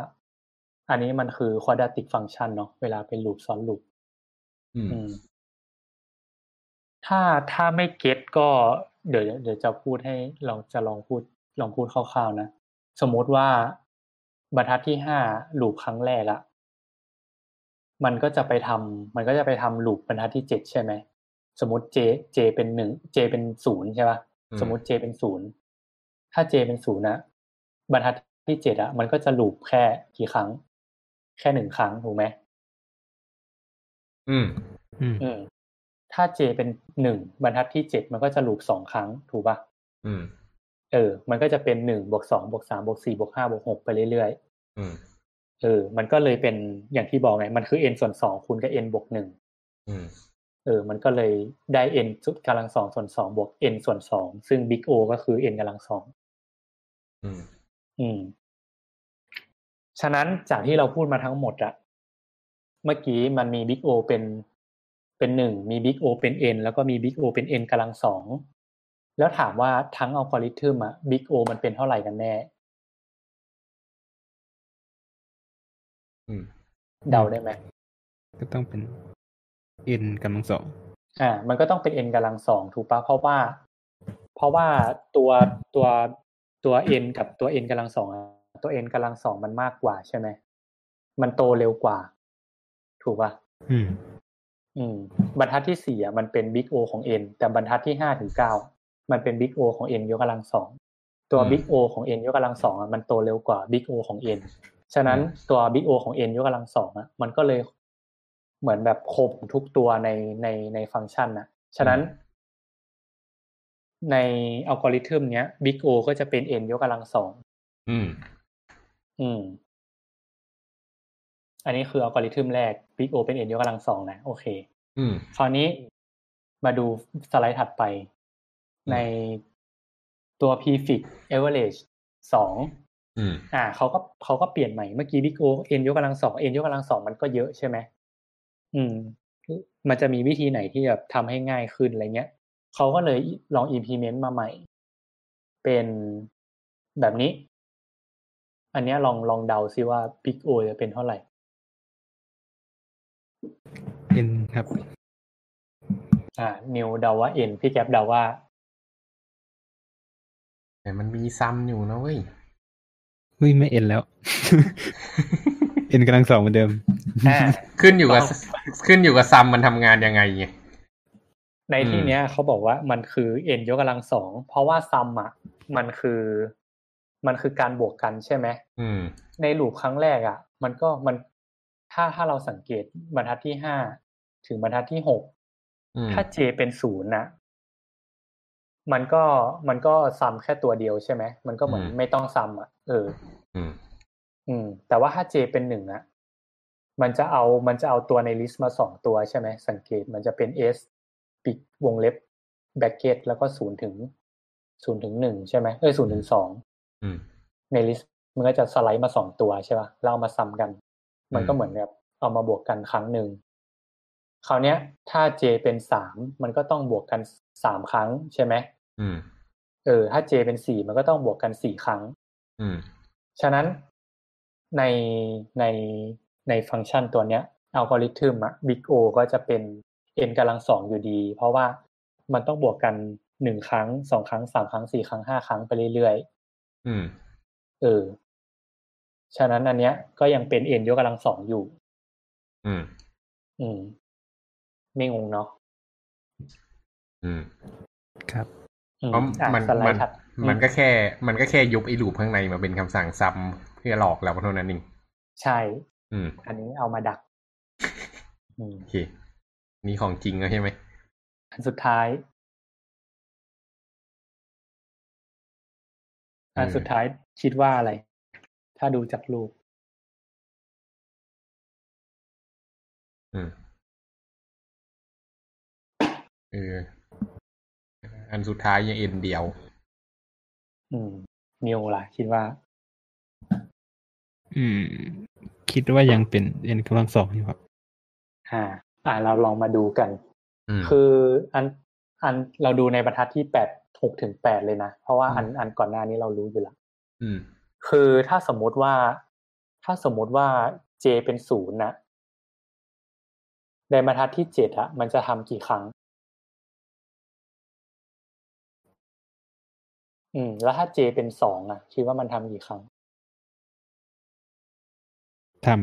อันนี้มันคือ quadratic function เนาะเวลาเป็นลูปซ้อนลูปอืมอืมถ้าถ้าไม่เก็ตก็เดี๋ยวเดี๋ยวจะพูดให้เราจะลองพูดลองพูดคร่าวๆนะ สมมติว่าบรรทัดที่ห้าลูปครั้งแรกอะ มันก็จะไปทำมันก็จะไปทำลูปบรรทัดที่เจ็ดใช่ไหมสมมติ j j เป็นหนึ่ง j เป็นศูนย์ใช่ปะอืมสมมติ j เป็นศูนย์ถ้า j เป็นศูนย์นะบรรทัดที่เจ็ดอะมันก็จะลูปแค่กี่ครั้ง แค่หนึ่งครั้งถูกไหมอืม อืมอืมถ้า j เป็นหนึ่งบรรทัดที่เจ็ดมันก็จะลูปสองครั้งถูกปะอืม เออ มันก็จะเป็นหนึ่งบวกสองบวกสามบวกสี่บวกห้าบวกหกไปเรื่อยอืมๆ เออ มันก็เลยเป็นอย่างที่บอกไง มันคือ n ส่วนสองคูณกับ n บวกหนึ่งอืมเออ มันก็เลยได้ n จุดกำลังสองส่วนสองบวก n ส่วนสองซึ่ง big O ก็คือ n กำลังสองอืมอืม ฉะนั้นจากที่เราพูดมาทั้งหมดอะเมื่อกี้มันมี big O เป็นเป็นหนึ่งมี big O เป็น n แล้วก็มี big O เป็น n กำลังสองแล้วถามว่าทั้งอัลกอริทึมอะ big O มันเป็นเท่าไหร่กันแน่ อืม เดาได้ไหมก็ต้องเป็น n กำลังสองอ่า มันก็ต้องเป็น n กำลังสองถูกปะเพราะว่า เพราะว่าตัวตัวตัว n กับตัว n กำลังสองอะตัว n กำลังสองมันมากกว่าใช่ไหมมันโตเร็วกว่า ถูกปะอืม อืม บรรทัดที่สี่อะมันเป็น big O ของ n แต่บรรทัดที่ห้าถึงเก้ามันเป็น big O ของ n ยกกำลังสองตัวอืม big O ของ n ยกกำลังสองอะมันโตเร็วกว่า big O ของ n ฉะนั้นตัว big O ของ n ยกกำลังสองอะมันก็เลยเหมือนแบบข่มทุกตัวในในในฟังก์ชันอะฉะนั้น ในอัลกอริทึมเนี้ย big O ก็จะเป็น n ยกกำลังสองอืม อืม อันนี้คืออัลกอริทึมแรก big O เป็น n ยกกำลังสองนะโอเค อืม คราวนี้มาดูสไลด์ถัดไปอืมในตัว prefix average สอง อืมอ่าเขาก็เขาก็เปลี่ยนใหม่เมื่อกี้ big O n ยกกำลังสอง n ยกกำลังสองมันก็เยอะใช่ไหมอืม มันจะมีวิธีไหนที่แบบทำให้ง่ายขึ้นอะไรเงี้ยเขาก็เลยลอง implement มาใหม่ เป็นแบบนี้ อันเนี้ยลองลองเดาซิว่า big O จะเป็นเท่าไหร่ n ครับ อ่า นิวเดาว่า n พี่แก๊ปเดาว่าแต่มันมีซ้ำอยู่นะเว้ย เฮ้ยไม่ n แล้ว n กำลังสองเหมือนเดิมอ่าขึ้นอยู่กับต้องขึ้นอยู่กับซ้ำมันทำงานยังไงไงในที่อืมเนี้ยเขาบอกว่ามันคือ n ยกกำลังสองเพราะว่าซัมอะมันคือ มันคือการบวกกันใช่ไหมอืมในลูปครั้งแรกอะ่ะ มันก็มันถ้าถ้าเราสังเกตบรรทัดที่ห้าถึงบรรทัดที่หกอืมถ้า j เป็นศูนย์นะ มันก็มันก็ซ้ำแค่ตัวเดียวใช่ไหมมันก็เหมือนไม่ต้องซ้ำอะเออ อืม อืม แต่ว่าถ้า j เป็นหนึ่งอะมันจะเอามันจะเอาตัวใน list มาสองตัวใช่ไหมสังเกตมันจะเป็น s ปิดวงเล็บ bracket แล้วก็ศูนย์ถึงศูนย์ถึงหนึ่งใช่ไหมเอ้ยศูนย์ถึงสองอืมใน list มันก็จะ slice มาสองตัวใช่ป่ะแล้วเอามาซ้ำกัน มันก็อืมเหมือนแบบเอามาบวกกันครั้งหนึ่งคราวเนี้ย ถ้า j เป็นสามมันก็ต้องบวกกันสามครั้งใช่ไหม อืม เออ ถ้า j เป็นสี่มันก็ต้องบวกกันสี่ครั้ง อืม ฉะนั้นในในในฟังก์ชันตัวเนี้ยอัลกอริทึมอะ big O ก็จะเป็น n กำลังสองอยู่ดี เพราะว่ามันต้องบวกกันหนึ่งครั้งสองครั้งสามครั้งสี่ครั้งห้าครั้งไปเรื่อยๆ อืม เออ ฉะนั้นอันเนี้ย ก็ยังเป็น n ยกกำลังสองอยู่ อืม อืม ไม่งงเนาะ อืม ครับอืม เพราะอะมันสไลมันด์ถัดมันก็แค่ มันก็แค่ยุบไอ้ลูปข้างในมาเป็นคำสั่งซ้ำเพื่อหลอกเราเท่านั้นเองใช่ อืม อันนี้เอามาดักอืมโอเคนี่ของจริงแล้วใช่ไหมอันสุดท้าย อันสุดท้ายคิดว่าอะไร ถ้าดูจากรูปอืมเออ อันสุดท้ายยังเอ็นเดียว อืมนิวล่ะ คิดว่า อืม คิดว่ายังเป็น n กำลังสองอยู่ครับ อ่า อ่าเราลองมาดูกันอืมคืออันอันเราดูในบรรทัดที่แปดหกถึงแปดเลยนะ เพราะว่าอันอันก่อนหน้านี้เรารู้อยู่แล้วอืมคือถ้าสมมติว่าถ้าสมมติว่า j เป็นศูนย์นะในบรรทัดที่เจ็ดอะมันจะทำกี่ครั้ง อืม แล้วถ้า j เป็นสองอะคิดว่ามันทำกี่ครั้งทำ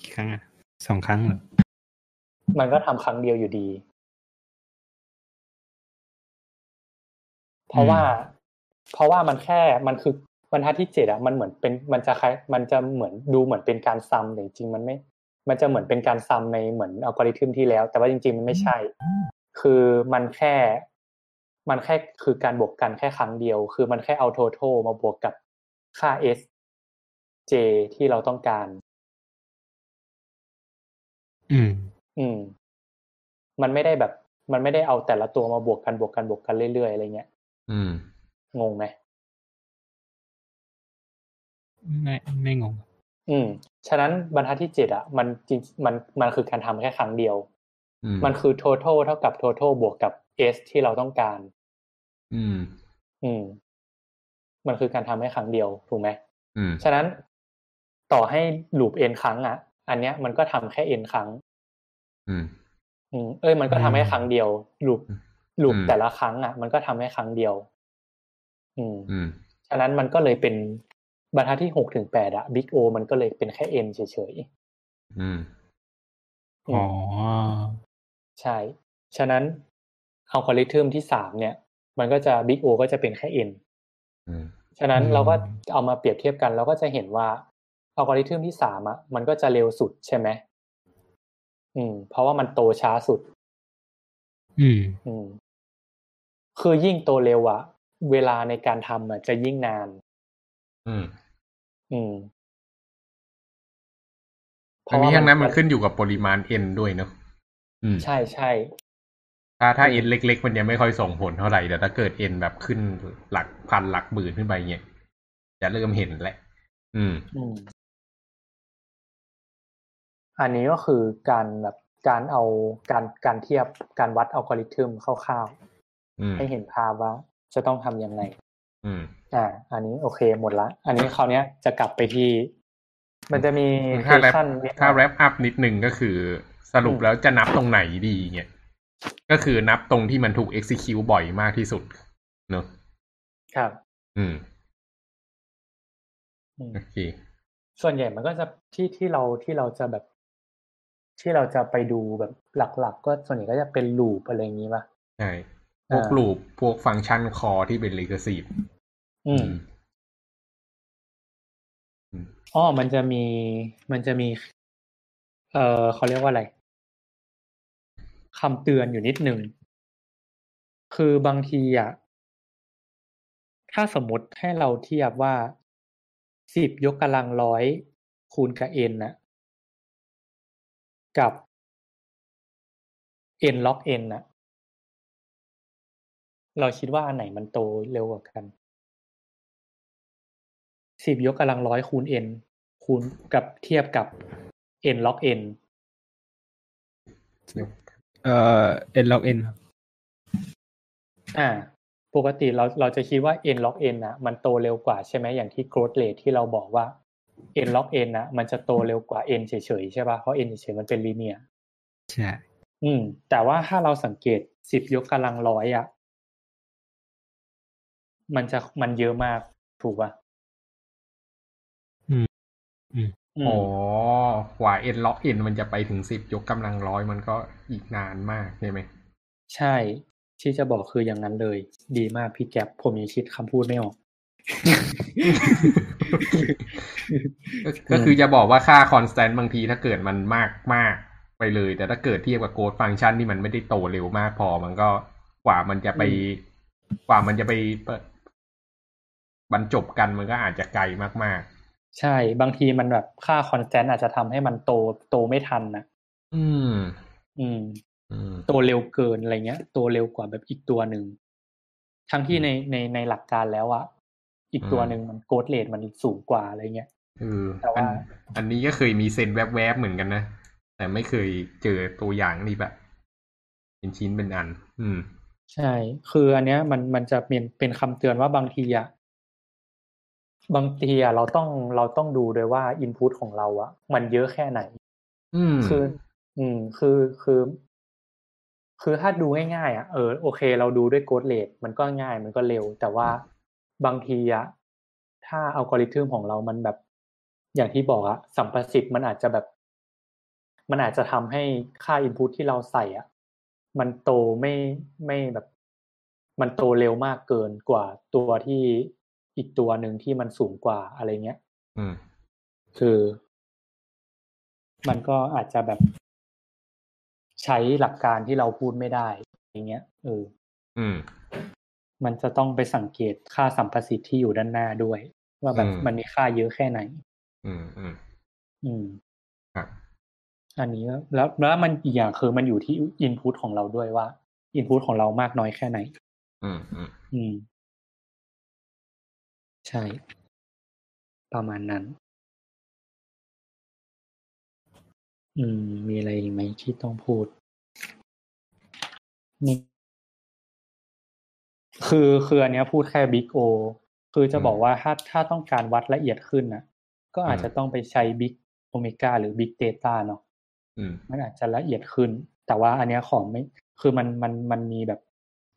กี่ครั้งอะสองครั้งเหรอ มันก็ทำครั้งเดียวอยู่ดี เพราะว่า เพราะว่ามันแค่มันคือบรรทัดที่เจ็ดอะมันเหมือนเป็นมันจะคล้ายมันจะเหมือนดูเหมือนเป็นการซัมแต่จริงๆมันไม่ มันจะเหมือนเป็นการซัมในเหมือนอัลกอริทึมที่แล้ว แต่ว่าจริง ๆ มันไม่ใช่ คือมันแค่ มันแค่คือการบวกกันแค่ครั้งเดียว คือมันแค่เอา total มาบวกกับค่า s j ที่เราต้องการ อืม อืม มันไม่ได้แบบ มันไม่ได้เอาแต่ละตัวมาบวกกันบวกกันบวกกันเรื่อยๆอะไรเงี้ย อืม งงไหมไม่ไม่งง อืม ฉะนั้นบรรทัดที่เจ็ดอะ มันจริงมันมันคือการทำแค่ครั้งเดียวอื มมันคือ total เท่ากับ total บวกกับ s ที่เราต้องการ อืม อืม มันคือการทำให้ครั้งเดียวถูกไหมอืม ฉะนั้นต่อให้ loop n ครั้ง อะ อันเนี้ยมันก็ทำแค่ n ครั้ง อืม อืม เอ้ย มันก็ทำให้ครั้งเดียว loop อืม loop อืมแต่ละครั้ง อะ มันก็ทำให้ครั้งเดียว อืม อืม ฉะนั้นมันก็เลยเป็นบรรทัดที่หกถึงแปดอะ Big O มันก็เลยเป็นแค่ N เฉยอืมๆอือ๋อม ใช่ ฉะนั้นอัลกอริทึมที่สามเนี่ย มันก็จะ Big O ก็จะเป็นแค่ N อืมฉะนั้นอืมเราก็เอามาเปรียบเทียบกัน เราก็จะเห็นว่าอัลกอริทึมที่สามอะมันก็จะเร็วสุดใช่ไหมอืม เพราะว่ามันโตช้าสุด อืม อืม คือยิ่งโตเร็วอะเวลาในการทำอะจะยิ่งนาน อืม อืมทั้งนี้ทั้งนั้นมันขึ้นอยู่กับปริมาณ n ด้วยเนอะ อืม ใช่ใช่ถ้าถ้าอืม n เล็ก ๆ มันยังไม่ค่อยส่งผลเท่าไหร่แต่ถ้าเกิด n แบบขึ้นหลักพันหลักหมื่นขึ้นไปเนี่ยจะเริ่มเห็นแหละอืม อืม อันนี้ก็คือการแบบการเอาการการเทียบการวัดอัลกอริทึมคร่าวอืมๆให้เห็นภาพว่าจะต้องทำยังไง อืม อ่า อันนี้โอเคหมดละ อันนี้คราวเนี้ยจะกลับไปที่ มันจะมี ถ้าแรป question ถ้าแรปอัพนิดนึงก็คือ สรุปแล้วจะนับตรงไหนดีเนี่ยก็คือนับตรงที่มันถูก execute บ่อยมากที่สุดเนอะครับอืมอืมโอเคส่วนใหญ่มันก็จะที่ที่เราที่เราจะแบบ ที่เราจะไปดูแบบหลัก ๆ ก็ส่วนใหญ่ก็จะเป็นลูปอะไรอย่างนี้ป่ะใช่พวกลูปพวกฟังก์ชันคอที่เป็น recursive อืมอ๋อมันจะมีมันจะมี เอ่อเขาเรียกว่าอะไร คำเตือนอยู่นิดหนึ่ง คือบางทีอะถ้าสมมติให้เราเทียบว่าสิบยกกำลังร้อยคูณกับเอ็นะกับเอ็นล็อกเอ็นนะเราคิดว่าอันไหนมันโตเร็วกว่ากันสิบยกกำลังร้อยคูณเอ็นคูณกับเทียบกับเอ็นล็อกเอ็น เอ่อเอ็นล็อกเอ็นครับอ่า ปกติเราเราจะคิดว่า n log n นะมันโตเร็วกว่าใช่ไหมอย่างที่ growth rate ที่เราบอกว่า n log n นะมันจะโตเร็วกว่า n เฉยๆใช่ป่ะเพราะ n เฉยๆมันเป็น linear ใช่อืม แต่ว่าถ้าเราสังเกตสิบยกกำลังร้อยอะมันจะมันเยอะมากถูกป่ะอืมอืม อืมอ๋อกว่า n log n มันจะไปถึงสิบยกกำลังร้อยมันก็อีกนานมากใช่ไหม ใช่ ที่จะบอกคืออย่างนั้นเลย ดีมากพี่แก๊ปผมยังคิดคำพูดไม่ออกก็ก็คือจะบอกว่าค่า constant บางทีถ้าเกิดมันมากมากไปเลย แต่ถ้าเกิดเทียบกับ code function ที่มันไม่ได้โตเร็วมากพอ มันก็กว่ามันจะไป กว่ามันจะไปเปิดบรรจบกันมันก็อาจจะไกลมาก ใช่ บางทีมันแบบค่า constant อาจจะทำให้มันโตโตไม่ทันนะๆอืมอืม อืมโตเร็วเกินอะไรเงี้ยโตเร็วกว่าแบบอีกตัวหนึ่งทั้งที่ในในในหลักการแล้วอะอีกตัวหนึ่งมัน growth rate มันสูงกว่าอะไรเงี้ยเออแต่ว่าอันอันนี้ก็เคยมีเซนแวบๆเหมือนกันนะ แต่ไม่เคยเจอตัวอย่างนี่แบบเป็นชิ้นเป็นอัน อืม ใช่ คืออันเนี้ยมันมันจะเป็นเป็นคำเตือนว่าบางทีอะ บางทีอะเราต้องเราต้องดูด้วยว่าอินพุตของเราอะมันเยอะแค่ไหน อืมคือ อืม คือคือ คือถ้าดูง่ายๆอะเออโอเค เราดูด้วยโกดเลทมันก็ง่ายมันก็เร็ว แต่ว่าบางทีอะถ้าอัลกอริทึมของเรามันแบบ อย่างที่บอกอะสัมประสิทธิ์มันอาจจะแบบ มันอาจจะทำให้ค่าอินพุตที่เราใส่อะมันโตไม่ไม่แบบ มันโตเร็วมากเกินกว่าตัวที่ อีกตัวหนึ่งที่มันสูงกว่าอะไรเงี้ยอืมคือ มันก็อาจจะแบบใช้หลักการที่เราพูดไม่ได้ อย่างเงี้ยเอออืมมันจะต้องไปสังเกตค่าสัมประสิทธิ์ที่อยู่ด้านหน้าด้วย ว่าแบบอืมมันมีค่าเยอะแค่ไหน อืมอืมอืมครับอันนี้แล้วแล้วแล้วมันอีกอย่างคือมันอยู่ที่อินพุตของเราด้วยว่าอินพุตของเรามากน้อยแค่ไหน อืมอืมอืม ใช่ ประมาณนั้น อืม มีอะไรอีกไหมที่ต้องพูดนี่คือคืออันเนี้ยพูดแค่ Big Oคือจะบอกว่าถ้าถ้าต้องการวัดละเอียดขึ้นน่ะก็อาจจะต้องไปใช้บิ๊กโอเมก้าหรือบิ๊กเ t ต้าเนาะอืมมันอาจจะละเอียดขึ้น แต่ว่าอันเนี้ยของไม่ คือมันมันมันมีแบบ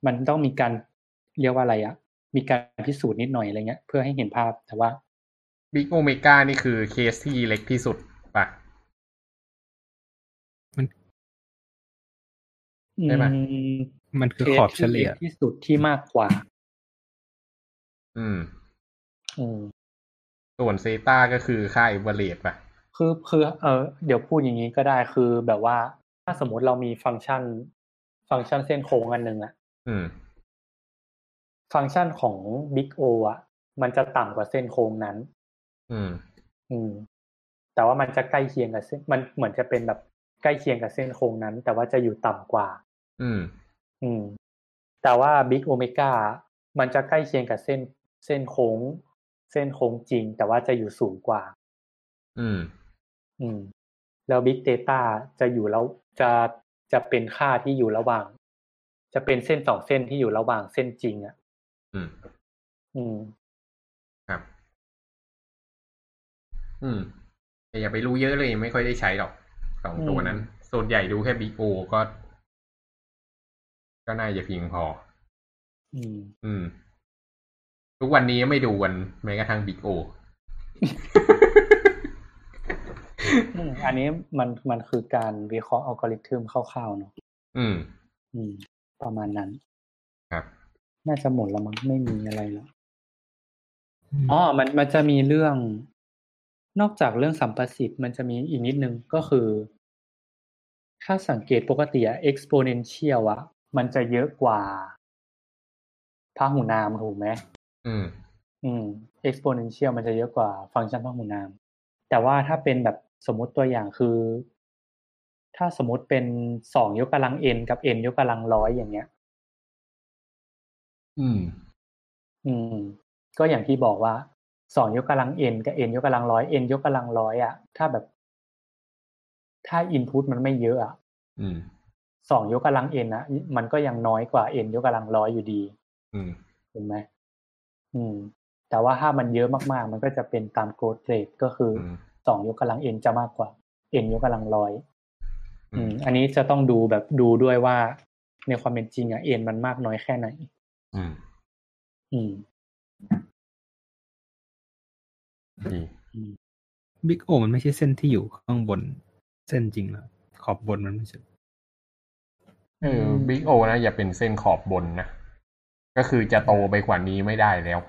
มันต้องมีการเรียกว่าอะไรอะ มีการพิสูจน์นิดหน่อยอะไรเงี้ย เพื่อให้เห็นภาพแต่ว่าBig Omega นี่คือเคสที่เล็กที่สุดปะได้ปะอืมมันคือเคสขอบเฉลี่ยที่เล็กที่สุดที่มากกว่า อืมอืมส่วนเซตาก็คือค่าเอเวอเรสปะคือคือเออเดี๋ยวพูดอย่างนี้ก็ได้คือแบบว่าถ้าสมมติเรามีฟังก์ชัน ฟังก์ชันเส้นโค้งอันหนึ่งอะอืม ฟังก์ชันของ Big O อะมันจะต่ำกว่าเส้นโค้งนั้น อืม อืม แต่ว่ามันจะใกล้เคียงกับเส้น มันเหมือนจะเป็นแบบใกล้เคียงกับเส้นโค้งนั้น แต่ว่าจะอยู่ต่ำกว่า อืม อืม แต่ว่า Big Omega มันจะใกล้เคียงกับเส้น เส้นโค้ง เส้นโค้งจริง แต่ว่าจะอยู่สูงกว่า อืม อืม แล้ว Big Data จะอยู่แล้ว จะจะเป็นค่าที่อยู่ระหว่าง จะเป็นเส้นสองเส้นที่อยู่ระหว่างเส้นจริงอะ อืม อืมครับ อืม แต่อย่าไปรู้เยอะเลยไม่ค่อยได้ใช้หรอกสองตัวนั้น ส่วนใหญ่ดูแค่บิ๊กโอก็ ก็น่าจะเพียงพอ อืม อืม ทุกวันนี้ไม่ดูกันแม้กระทั่งบิ๊กโออืมอันนี้มันมันคือการวิเคราะห์อัลกอริทึมคร่าวๆเนาะอืม อืม ประมาณนั้น น่าจะหมดแล้วมั้งไม่มีอะไรแล้วอ๋อมันมันจะมีเรื่อง นอกจากเรื่องสัมประสิทธิ์มันจะมีอีกนิดนึงก็คือ ถ้าสังเกตปกติอะ exponential อะมันจะเยอะกว่าพหูนามถูกไหมอืม อืม exponential มันจะเยอะกว่าฟังก์ชันพหูนาม แต่ว่าถ้าเป็นแบบสมมติตัวอย่างคือ ถ้าสมมติเป็นสองยกกำลัง n กับ n ยกกำลังร้อยอย่างเงี้ย อืม อืม ก็อย่างที่บอกว่าสองยกกำลัง n กับ n ยกกำลังร้อย n ยกกำลังร้อยอะ ถ้าแบบ ถ้า input มันไม่เยอะอะอืมสองยกกำลัง n อะมันก็ยังน้อยกว่า n ยกกำลังร้อยอยู่ดีอืมถูกไหมอืม แต่ว่าถ้ามันเยอะมากๆ มันก็จะเป็นตาม growth rate ก็คืออมสองยกกำลัง n จะมากกว่า n ยกกำลังร้อยอือืมมอันนี้จะต้องดูแบบดูด้วยว่า ในความเป็นจริงอะ n มันมากน้อยแค่ไหน อืม อืมดีบิ๊กโอมันไม่ใช่เส้นที่อยู่ข้างบน เส้นจริงเหรอขอบบนมันไม่ใช่เออ Big O นะอย่าเป็นเส้นขอบบนนะก็คือจะโตไปกว่านี้ไม่ได้แล้ว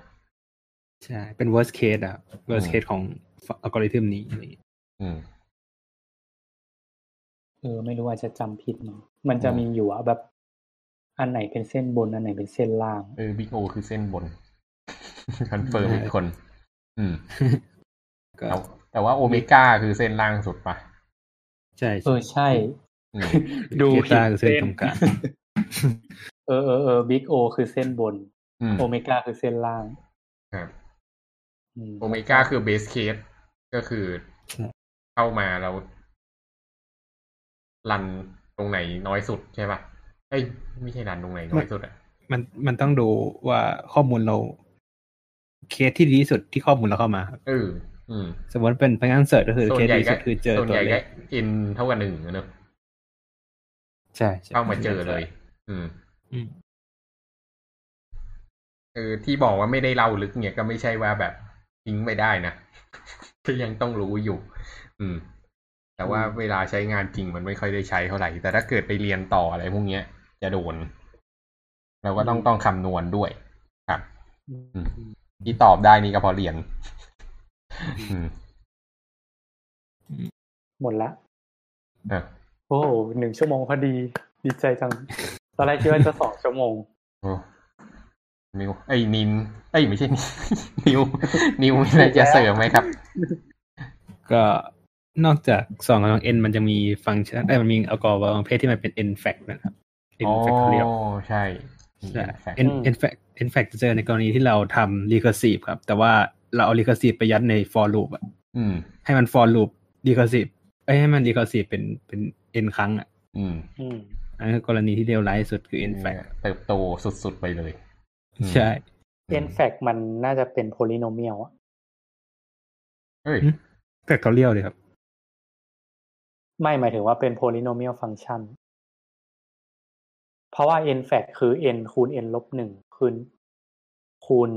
ใช่ เป็น worst case อะ worst อืม case ของอัลกอริทึมนี้อะไรอย่างเงี้ยอืมเออไม่รู้ว่าจะจำผิดมั้งมันจะอืมมีอยู่อะแบบ อันไหนเป็นเส้นบน อันไหนเป็นเส้นล่าง เออ Big O คือเส้นบน confirm อีกคน อืมก็แต่แต่ว่าโอเมก้าคือเส้นล่างสุดปะใช่เออใช่อืมดูผิด Beta คือเส้นตรงกลางเออเออเออ Big O คือเส้นบนอืมโอเมก้าคือเส้นล่างครับอืมโอเมก้าคือ best case ก็คือใช่เข้ามาแล้วรันตรงไหนน้อยสุดใช่ปะ เอ้ยไม่ใช่รันตรงไหนน้อยสุดอะมันมันต้องดูว่าข้อมูลเรา เคสที่ดีที่สุดที่ข้อมูลเราเข้ามาครับเอออืมสมมติเป็นพนักงานเสิร์ชก็คือส่วเคนสใหญ่ดีที่ก็สุดคือเจอส่วนตัใหวญ่เลก็ขอินเท่ากับหนึ่งอะเนอะใช่ใช่เข้ามาเจอเลยอืมอืมเออที่บอกว่าไม่ได้เล่าลึกเนี่ยก็ไม่ใช่ว่าแบบทิ้งไม่ได้นะก็ยังต้องรู้อยู่ อืม แต่ว่าเวลาใช้งานจริงมันไม่ค่อยได้ใช้เท่าไหร่ แต่ถ้าเกิดไปเรียนต่ออะไรพวกเนี้ย จะโดน เราก็ต้องต้องคำนวณด้วยครับอืมที่ตอบได้นี่ก็เพอเรียนอืมหมดละเออโอ้หนึ่งชั่วโมงพอดี ดีใจจัง ตอนแรกคิดว่าจะสองชั่วโมงโอ้นิวไอ้ยนินเอ้ยไม่ใช่นิว นิวมีอะไรจะเสริมไหมครับ ก็นอกจากสองกำลัง n มันจะมีฟังก์ชันเอ้ยมันมีอัลกอริทึมประเภทที่มันเป็น n fact นะครับ n อ๋อ factorial ใช่ใช่แฟก n อืม n fact n fact จะเจอในกรณีที่เราทำ recursive ครับ แต่ว่าเราเอา recursive ไปยัดใน for loop อะอืมให้มัน for loop recursive เอ้ยให้มัน recursive เป็นเป็น n ครั้งอะอืมอืมอันนั้นคือกรณีที่เลวร้ายที่สุดคือ n fact เติบโตสุดๆไปเลยอืมใช่ n fact มันน่าจะเป็น polynomial อะเฮ้ย factorial เลยครับ ไม่หมายถึงว่าเป็น polynomial function เพราะว่า n fact คือ n คูณ n ลบหนึ่งคูณคูณ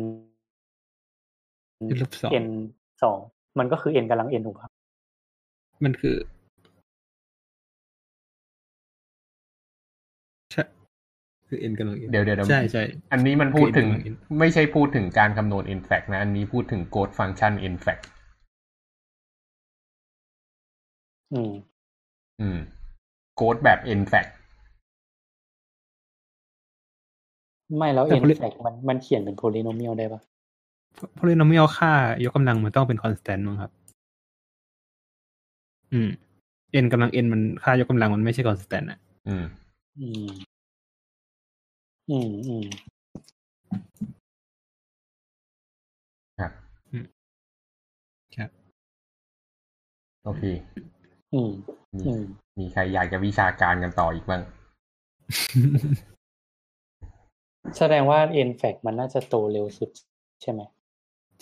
n ลบสอง n สองมันก็คือ n กำลัง n ถูกครับมันคือใช่คือ n กำลัง n เดี๋ยวเดี๋ยวใช่ใช่อันนี้มันพูดถึงคือ n กำลัง n ไม่ใช่พูดถึงการคำนวณ n fact นะ อันนี้พูดถึง code function n fact อืม อืม code แบบ n fact ไม่แล้วแต่ n poly- fact มันมันเขียนเป็น polynomial ได้ปะ polynomial ค่ายกกำลังมันต้องเป็น constant มั้งครับ อืม n กำลัง n มันค่ายกกำลังมันไม่ใช่ constant อะ อืม อืม อืมอืมครับอืมครับ โอเคอืมมีอืม มีใครอยากจะวิชาการกันต่ออีกบ้าง แสดงว่า n fact มันน่าจะโตเร็วสุดใช่ไหม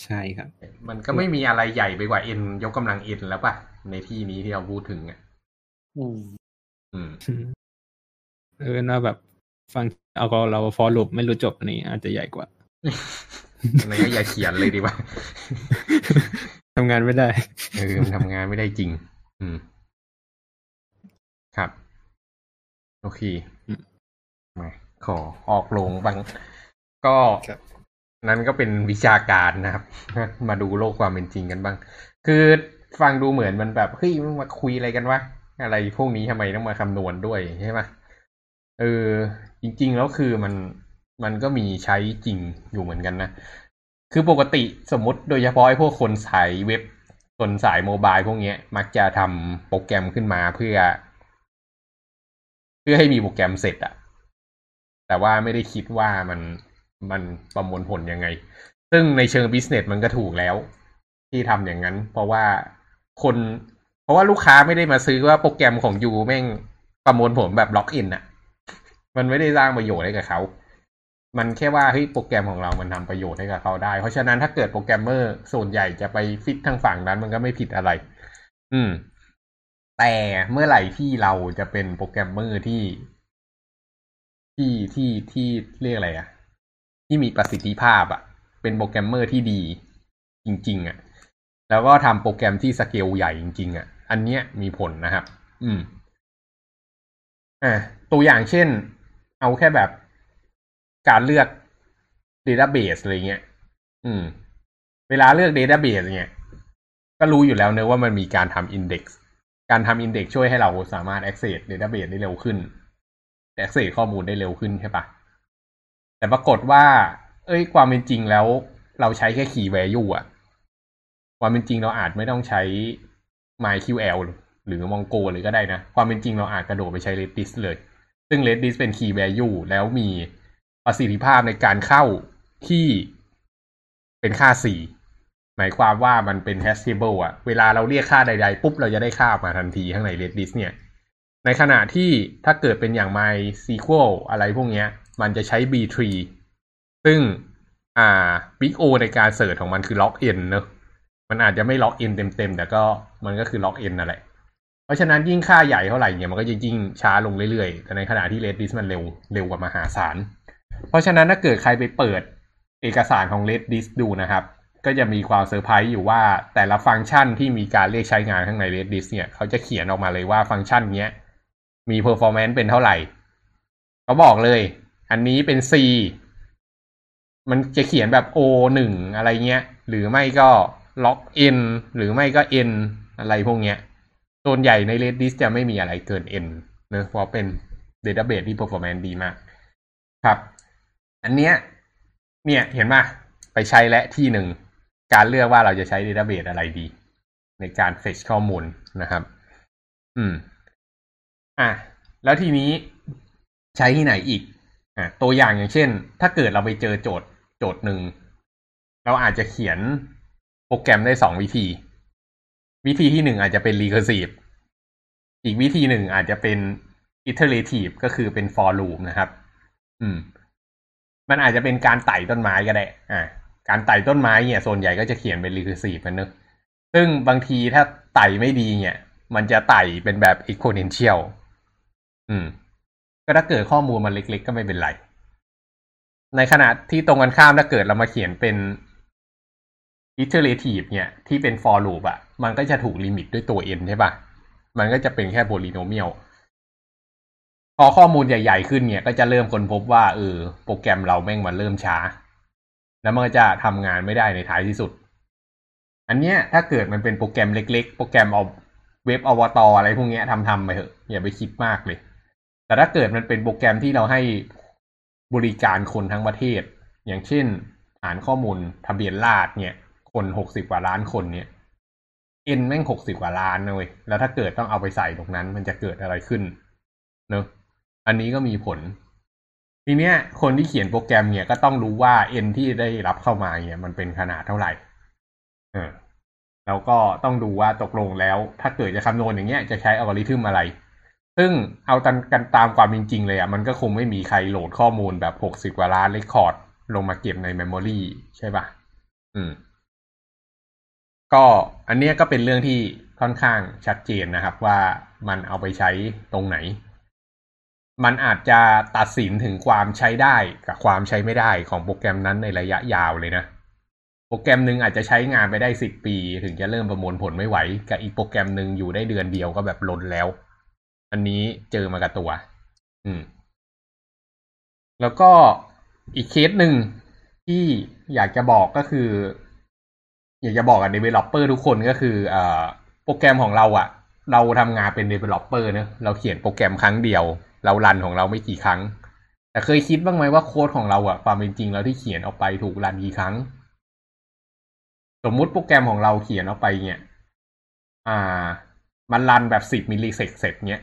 ใช่ครับ มันก็ไม่มีอะไรใหญ่ไปกว่า n ยกกำลัง n แล้วป่ะ ในที่นี้ที่เราพูดถึงอะอืม อืมเออน่าแบบฟังเอาก็เรา for loop ไม่รู้จบอันนี้อาจจะใหญ่กว่าอันนั้นก็อย่าเขียนเลยดีกว่าทำงานไม่ได้ เออมันทำงานไม่ได้จริง อืม ครับ โอเคอืมมา ขอออกโรงบ้างก็ครับนั้นก็เป็นวิชาการนะครับ มาดูโลกความเป็นจริงกันบ้าง คือฟังดูเหมือนมันแบบเฮ้ยมันมาคุยอะไรกันวะอะไรพวกนี้ทำไมต้องมาคำนวณด้วยใช่ไหมเออ จริง ๆ แล้วคือมันมันก็มีใช้จริงอยู่เหมือนกันนะ คือปกติสมมติโดยเฉพาะไอ้พวกคนสายเว็บคนสายโมบายพวกเนี้ย มักจะทำโปรแกรมขึ้นมาเพื่อ เพื่อให้มีโปรแกรมเสร็จอะ แต่ว่าไม่ได้คิดว่ามันมันประมวลผลยังไง ซึ่งในเชิงบิสเนสมันก็ถูกแล้ว ที่ทำอย่างนั้น เพราะว่าคน เพราะว่าลูกค้าไม่ได้มาซื้อว่าโปรแกรมของยูแม่งประมวลผลแบบล็อกอินอะมันไม่ได้สร้างประโยชน์ให้กับเขา มันแค่ว่าเฮ้ยโปรแกรมของเรามันทำประโยชน์ให้กับเขาได้ เพราะฉะนั้นถ้าเกิดโปรแกรมเมอร์ส่วนใหญ่จะไปฟิตทางฝั่งนั้น มันก็ไม่ผิดอะไร อืม แต่เมื่อไหร่ที่เราจะเป็นโปรแกรมเมอร์ที่ ที่ที่ที่เรียกอะไรอะที่มีประสิทธิภาพอะเป็นโปรแกรมเมอร์ที่ดีจริง ๆอะแล้วก็ทำโปรแกรมที่สเกลใหญ่จริง ๆอะอันเนี้ยมีผลนะครับ อืมอ่าตัวอย่างเช่น เอาแค่แบบการเลือก Database อะไรเงี้ย อืม เวลาเลือก Database เนี่ยก็รู้อยู่แล้วเนอะว่ามันมีการทำ Index การทำ Index ช่วยให้เราสามารถ access Database ได้เร็วขึ้น access ข้อมูลได้เร็วขึ้นใช่ปะแต่ปรากฏว่า เอ้ย ความเป็นจริงแล้ว เราใช้แค่ key value อะความเป็นจริงเราอาจไม่ต้องใช้ myql หรือ Mongo เลยก็ได้นะ ความเป็นจริงเราอาจกระโดดไปใช้ Redis เลย ซึ่ง Redis เป็น key value แล้วมีประสิทธิภาพในการเข้าที่เป็นค่า 4 หมายความว่ามันเป็น hashable อะเวลาเราเรียกค่าใด ๆ ปุ๊บ เราจะได้ค่ามาทันทีข้างใน Redis เนี่ย ในขณะที่ถ้าเกิดเป็นอย่าง MySQL อะไรพวกนี้มันจะใช้ B tree ซึ่งอ่า Big O ในการเสิร์ชของมันคือ log n เนอะมันอาจจะไม่ log n เต็มๆ แต่ก็มันก็คือ log n นั่นแหละ เพราะฉะนั้นยิ่งค่าใหญ่เท่าไหร่เนี่ยมันก็จะยิ่งช้าลงเรื่อยๆ แต่ในขณะที่ Redis มันเร็วเร็วกว่ามหาศาล เพราะฉะนั้นถ้าเกิดใครไปเปิดเอกสารของ Redis ดูนะครับ ก็จะมีความเซอร์ไพรส์อยู่ว่าแต่ละฟังก์ชันที่มีการเรียกใช้งานข้างใน Redis เนี่ยเขาจะเขียนออกมาเลยว่าฟังก์ชันเนี้ย มี performance เป็นเท่าไหร่เขาบอกเลย อันนี้เป็น C มันจะเขียนแบบ O หนึ่งอะไรเงี้ย หรือไม่ก็ log n หรือไม่ก็ n อะไรพวกเนี้ยส่วนใหญ่ใน Redis จะไม่มีอะไรเกิน n เนอะเพราะเป็น database ที่ performance ดีมาก ครับ อันเนี้ยเนี่ยเห็นไหมไปใช้และที่หนึ่ง การเลือกว่าเราจะใช้ database อะไรดี ในการ fetch ข้อมูลนะครับ อืม อะแล้วทีนี้ใช้ที่ไหนอีกอะตัวอย่างอย่างเช่น ถ้าเกิดเราไปเจอโจทย์โจทย์หนึ่ง เราอาจจะเขียนโปรแกรมได้สองวิธี วิธีที่หนึ่งอาจจะเป็น recursive อีกวิธีหนึ่งอาจจะเป็น iterative ก็คือเป็น for loop นะครับ อืม มันอาจจะเป็นการไต่ต้นไม้ก็ได้ อ่า การไต่ต้นไม้เนี่ยส่วนใหญ่ก็จะเขียนเป็น recursive มันเนอะซึ่งบางทีถ้าไต่ไม่ดีเนี่ย มันจะไต่เป็นแบบ exponential ก็ถ้าเกิดข้อมูลมันเล็ก ๆ ก็ไม่เป็นไร ในขณะที่ตรงกันข้ามถ้าเกิดเรามาเขียนเป็น iterative เนี่ย ที่เป็น for loop อะมันก็จะถูกลิมิตด้วยตัว n ใช่ปะมันก็จะเป็นแค่ polynomial พอข้อมูลใหญ่ ๆ ขึ้นเนี่ย ก็จะเริ่มค้นพบว่าเออโปรแกรมเราแม่งมันเริ่มช้า แล้วมันก็จะทำงานไม่ได้ในท้ายที่สุด อันเนี้ยถ้าเกิดมันเป็นโปรแกรมเล็ก ๆ โปรแกรมเอาเว็บอวตารอะไรพวกเนี้ยทำทำไปเถอะอย่าไปคิดมากเลย แต่ถ้าเกิดมันเป็นโปรแกรมที่เราให้บริการคนทั้งประเทศ อย่างเช่นฐานข้อมูลทะเบียนราษเนี่ย คนหกสิบกว่าล้านคนเนี่ยเอ็นแม่งหกสิบกว่าล้านนะเว้ยแล้วถ้าเกิดต้องเอาไปใส่ตรงนั้น มันจะเกิดอะไรขึ้นเนอะอันนี้ก็มีผล ทีเนี้ย คนที่เขียนโปรแกรมเนี่ยก็ต้องรู้ว่า n ที่ได้รับเข้ามาเนี่ยมันเป็นขนาดเท่าไหร่ เออแล้วก็ต้องดูว่าตกลงแล้ว ถ้าเกิดจะคำนวณอย่างเงี้ยจะใช้อัลกอริทึมอะไร ซึ่งเอาตันกันตามความจริงๆเลยอะมันก็คงไม่มีใครโหลดข้อมูลแบบหกสิบกว่าล้าน record ลงมาเก็บใน memory ใช่ปะ อืม ก็อันเนี้ยก็เป็นเรื่องที่ค่อนข้างชัดเจนนะครับ ว่ามันเอาไปใช้ตรงไหน มันอาจจะตัดสินถึงความใช้ได้กับความใช้ไม่ได้ของโปรแกรมนั้นในระยะยาวเลยนะ โปรแกรมหนึ่งอาจจะใช้งานไปได้สิบปี ถึงจะเริ่มประมวลผลไม่ไหว กับอีกโปรแกรมหนึ่งอยู่ได้เดือนเดียวก็แบบล้นแล้ว อันนี้เจอมากับตัว อืม แล้วก็อีกเคสหนึ่งที่อยากจะบอกก็คือ อยากจะบอกกับ developer ทุกคนก็คืออ่าโปรแกรมของเราอะเราทำงานเป็น developer เนอะเราเขียนโปรแกรมครั้งเดียว เรารันของเราไม่กี่ครั้ง แต่เคยคิดบ้างไหมว่าโค้ดของเราอะความเป็นจริงแล้วที่เขียนออกไปถูกรันกี่ครั้ง สมมุติโปรแกรมของเราเขียนออกไปเนี่ย อ่า มันรันแบบสิบ millisec เสร็จเนี่ย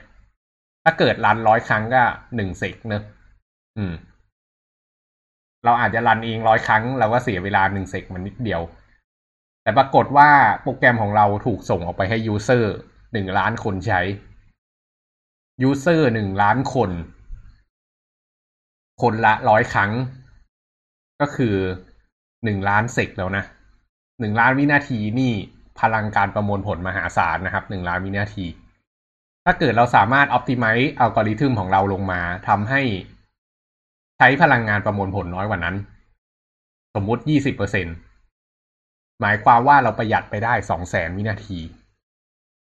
ถ้าเกิดรันร้อยครั้งก็หนึ่ง sec เนอะอืม เราอาจจะรันเองร้อยครั้งเราก็เสียเวลาหนึ่ง sec มันนิดเดียว แต่ปรากฏว่าโปรแกรมของเราถูกส่งออกไปให้ user หนึ่งล้านคนใช้ user หนึ่งล้านคน คนละร้อยครั้ง ก็คือหนึ่งล้าน sec แล้วนะหนึ่งล้านวินาทีนี่พลังการประมวลผลมหาศาลนะครับหนึ่งล้านวินาที ถ้าเกิดเราสามารถ optimize อัลกอริทึมของเราลงมาทำให้ใช้พลังงานประมวลผลน้อยกว่านั้น สมมุติยี่สิบเปอร์เซ็นหมายความว่าเราประหยัดไปได้สองแสนวินาที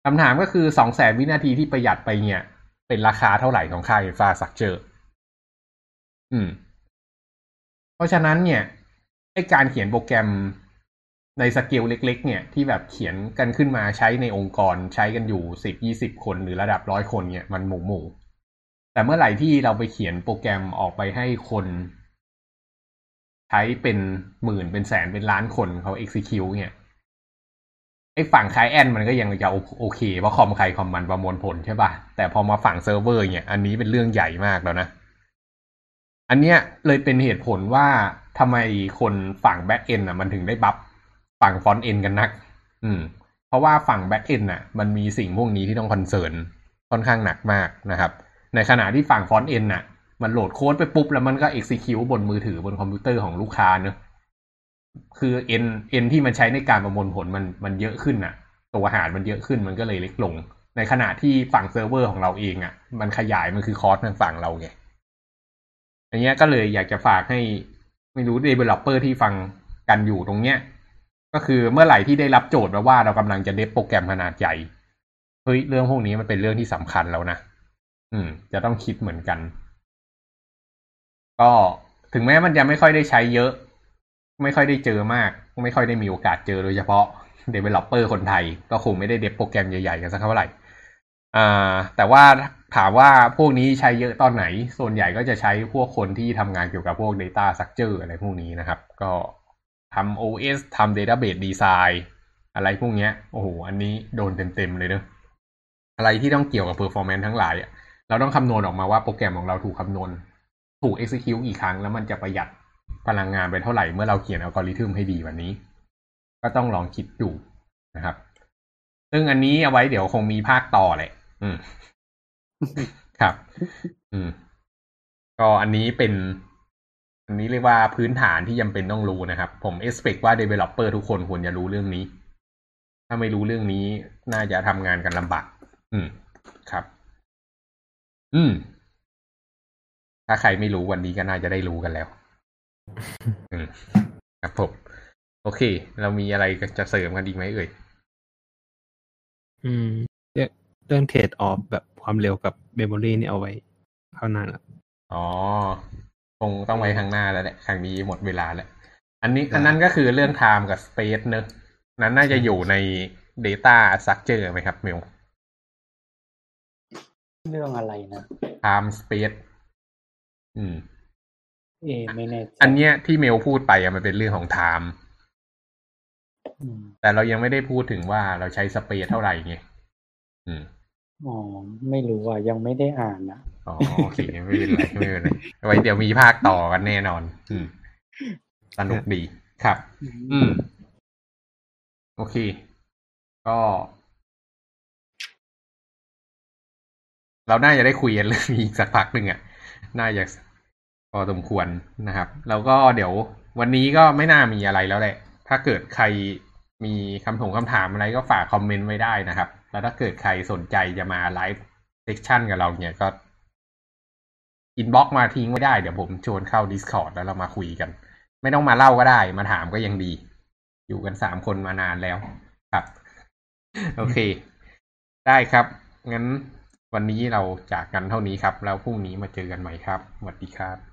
คำถามก็คือสองแสนวินาทีที่ประหยัดไปเนี่ย เป็นราคาเท่าไหร่ของค่า infrastructure อืม เพราะฉะนั้นเนี่ยไอการเขียนโปรแกรม ในสเกลเล็ก ๆ เนี่ยที่แบบเขียนกันขึ้นมาใช้ในองค์กรใช้กันอยู่สิบยี่สิบคนหรือระดับร้อยคนเนี่ยมันหมู่หมู่แต่เมื่อไหร่ที่เราไปเขียนโปรแกรมออกไปให้คน ใช้เป็นหมื่นเป็นแสนเป็นล้านคนเขา execute เนี่ยไอ้ฝั่ง client มันก็ยังจะโอเคเพราะคอมใครคอมมันประมวลผลใช่ป่ะ แต่พอมาฝั่งเซิร์ฟเวอร์เนี่ย อันนี้เป็นเรื่องใหญ่มากแล้วนะ อันเนี้ยเลยเป็นเหตุผลว่าทำไมคนฝั่ง backend อะมันถึงได้ bluff ฝั่ง frontend กันนัก อืม เพราะว่าฝั่ง backend อะ มันมีสิ่งพวกนี้ที่ต้อง concernค่อนข้างหนักมากนะครับ ในขณะที่ฝั่ง frontend อะ มันโหลดโค้ดไปปุ๊บ แล้วมันก็ execute บนมือถือบนคอมพิวเตอร์ของลูกค้าเนอะคือ n n ที่มันใช้ในการประมวลผลมันมันเยอะขึ้นอะ ตัวหารมันเยอะขึ้นมันก็เลยเล็กลง ในขณะที่ฝั่งเซิร์ฟเวอร์ของเราเองอะ มันขยายมันคือ cost ทางฝั่งเราไงอันเนี้ยก็เลยอยากจะฝากให้ไม่รู้ developer ที่ฟังกันอยู่ตรงเนี้ย ก็คือเมื่อไหร่ที่ได้รับโจทย์มาว่าเรากำลังจะ dev โปรแกรมขนาดใหญ่เฮ้ยเรื่องพวกนี้มันเป็นเรื่องที่สำคัญแล้วนะอืม จะต้องคิดเหมือนกัน ก็ถึงแม้มันจะไม่ค่อยได้ใช้เยอะ ไม่ค่อยได้เจอมาก ไม่ค่อยได้มีโอกาสเจอโดยเฉพาะ developer คนไทย ก็คงไม่ได้เดฟโปรแกรมใหญ่ๆกันสักเท่าไหร่อ่าแต่ว่าถามว่าพวกนี้ใช้เยอะตอนไหน ส่วนใหญ่ก็จะใช้พวกคนที่ทำงานเกี่ยวกับพวก Data Structure อะไรพวกนี้นะครับ ก็ ทำ OS ทำ Database Design อะไรพวกเนี้ย โอ้โห อันนี้โดนเต็มๆเลยเนอะอะไรที่ต้องเกี่ยวกับ performance ทั้งหลายอะเราต้องคำนวณออกมาว่าโปรแกรมของเราถูกคำนวณ ถูก execute กี่ครั้ง แล้วมันจะประหยัดพลังงานไปเท่าไหร่เมื่อเราเขียนอัลกอริทึมให้ดีวันนี้ ก็ต้องลองคิดดูนะครับ ซึ่งอันนี้เอาไว้เดี๋ยวคงมีภาคต่อแหละ อืม ครับ อืม ก็อันนี้เป็น อันนี้เรียกว่าพื้นฐานที่จำเป็นต้องรู้นะครับ ผม expect ว่า developer ทุกคนควรจะรู้เรื่องนี้ ถ้าไม่รู้เรื่องนี้น่าจะทำงานกันลำบากอืมครับ อืม ถ้าใครไม่รู้วันนี้ก็น่าจะได้รู้กันแล้ว อืมครับผมโอเค เรามีอะไรจะเสริมกันอีกไหมเอ่ย อืมเรื่องเรื่องเทรดออฟแบบความเร็วกับเมมโมรีนี่เอาไว้เข้าหน้าละอ๋อ คงต้องไว้ข้างหน้าแล้วแหละครั้งนี้หมดเวลาแล้ว อันนี้อันนั้นก็คือเรื่อง time กับ space เนอะนั้นน่าจะอยู่ใน data structure ไหมครับเมลเรื่องอะไรนะ time space อืม เอไม่แน่ใจอันเนี้ยที่เมลพูดไปอะมันเป็นเรื่องของ time อืมแต่เรายังไม่ได้พูดถึงว่าเราใช้ space เท่าไหร่ไง อืม อ๋อ ไม่รู้อะ ยังไม่ได้อ่านอะ อ๋อโอเคไม่เป็นไรไม่เป็นไรไว้เดี๋ยวมีภาคต่อกันแน่นอน อืมสนุกดีครับ อืม โอเค ก็ เราน่าจะได้คุยกันเรื่องนี้อีกสักพักหนึ่งอะ น่าจะพอสมควรนะครับ แล้วก็เดี๋ยววันนี้ก็ไม่น่ามีอะไรแล้วแหละ ถ้าเกิดใครมีคำถงคำถามอะไรก็ฝากคอมเมนต์ไว้ได้นะครับ แล้วถ้าเกิดใครสนใจจะมาไลฟ์session กับเราเนี่ยก็ inbox มาทิ้งไว้ได้เดี๋ยวผมชวนเข้า Discord แล้วเรามาคุยกัน ไม่ต้องมาเล่าก็ได้ มาถามก็ยังดี อยู่กันสามคนมานานแล้วครับ โอเค ได้ครับ งั้นวันนี้เราจากกันเท่านี้ครับ แล้วพรุ่งนี้มาเจอกันใหม่ครับสวัสดีครับ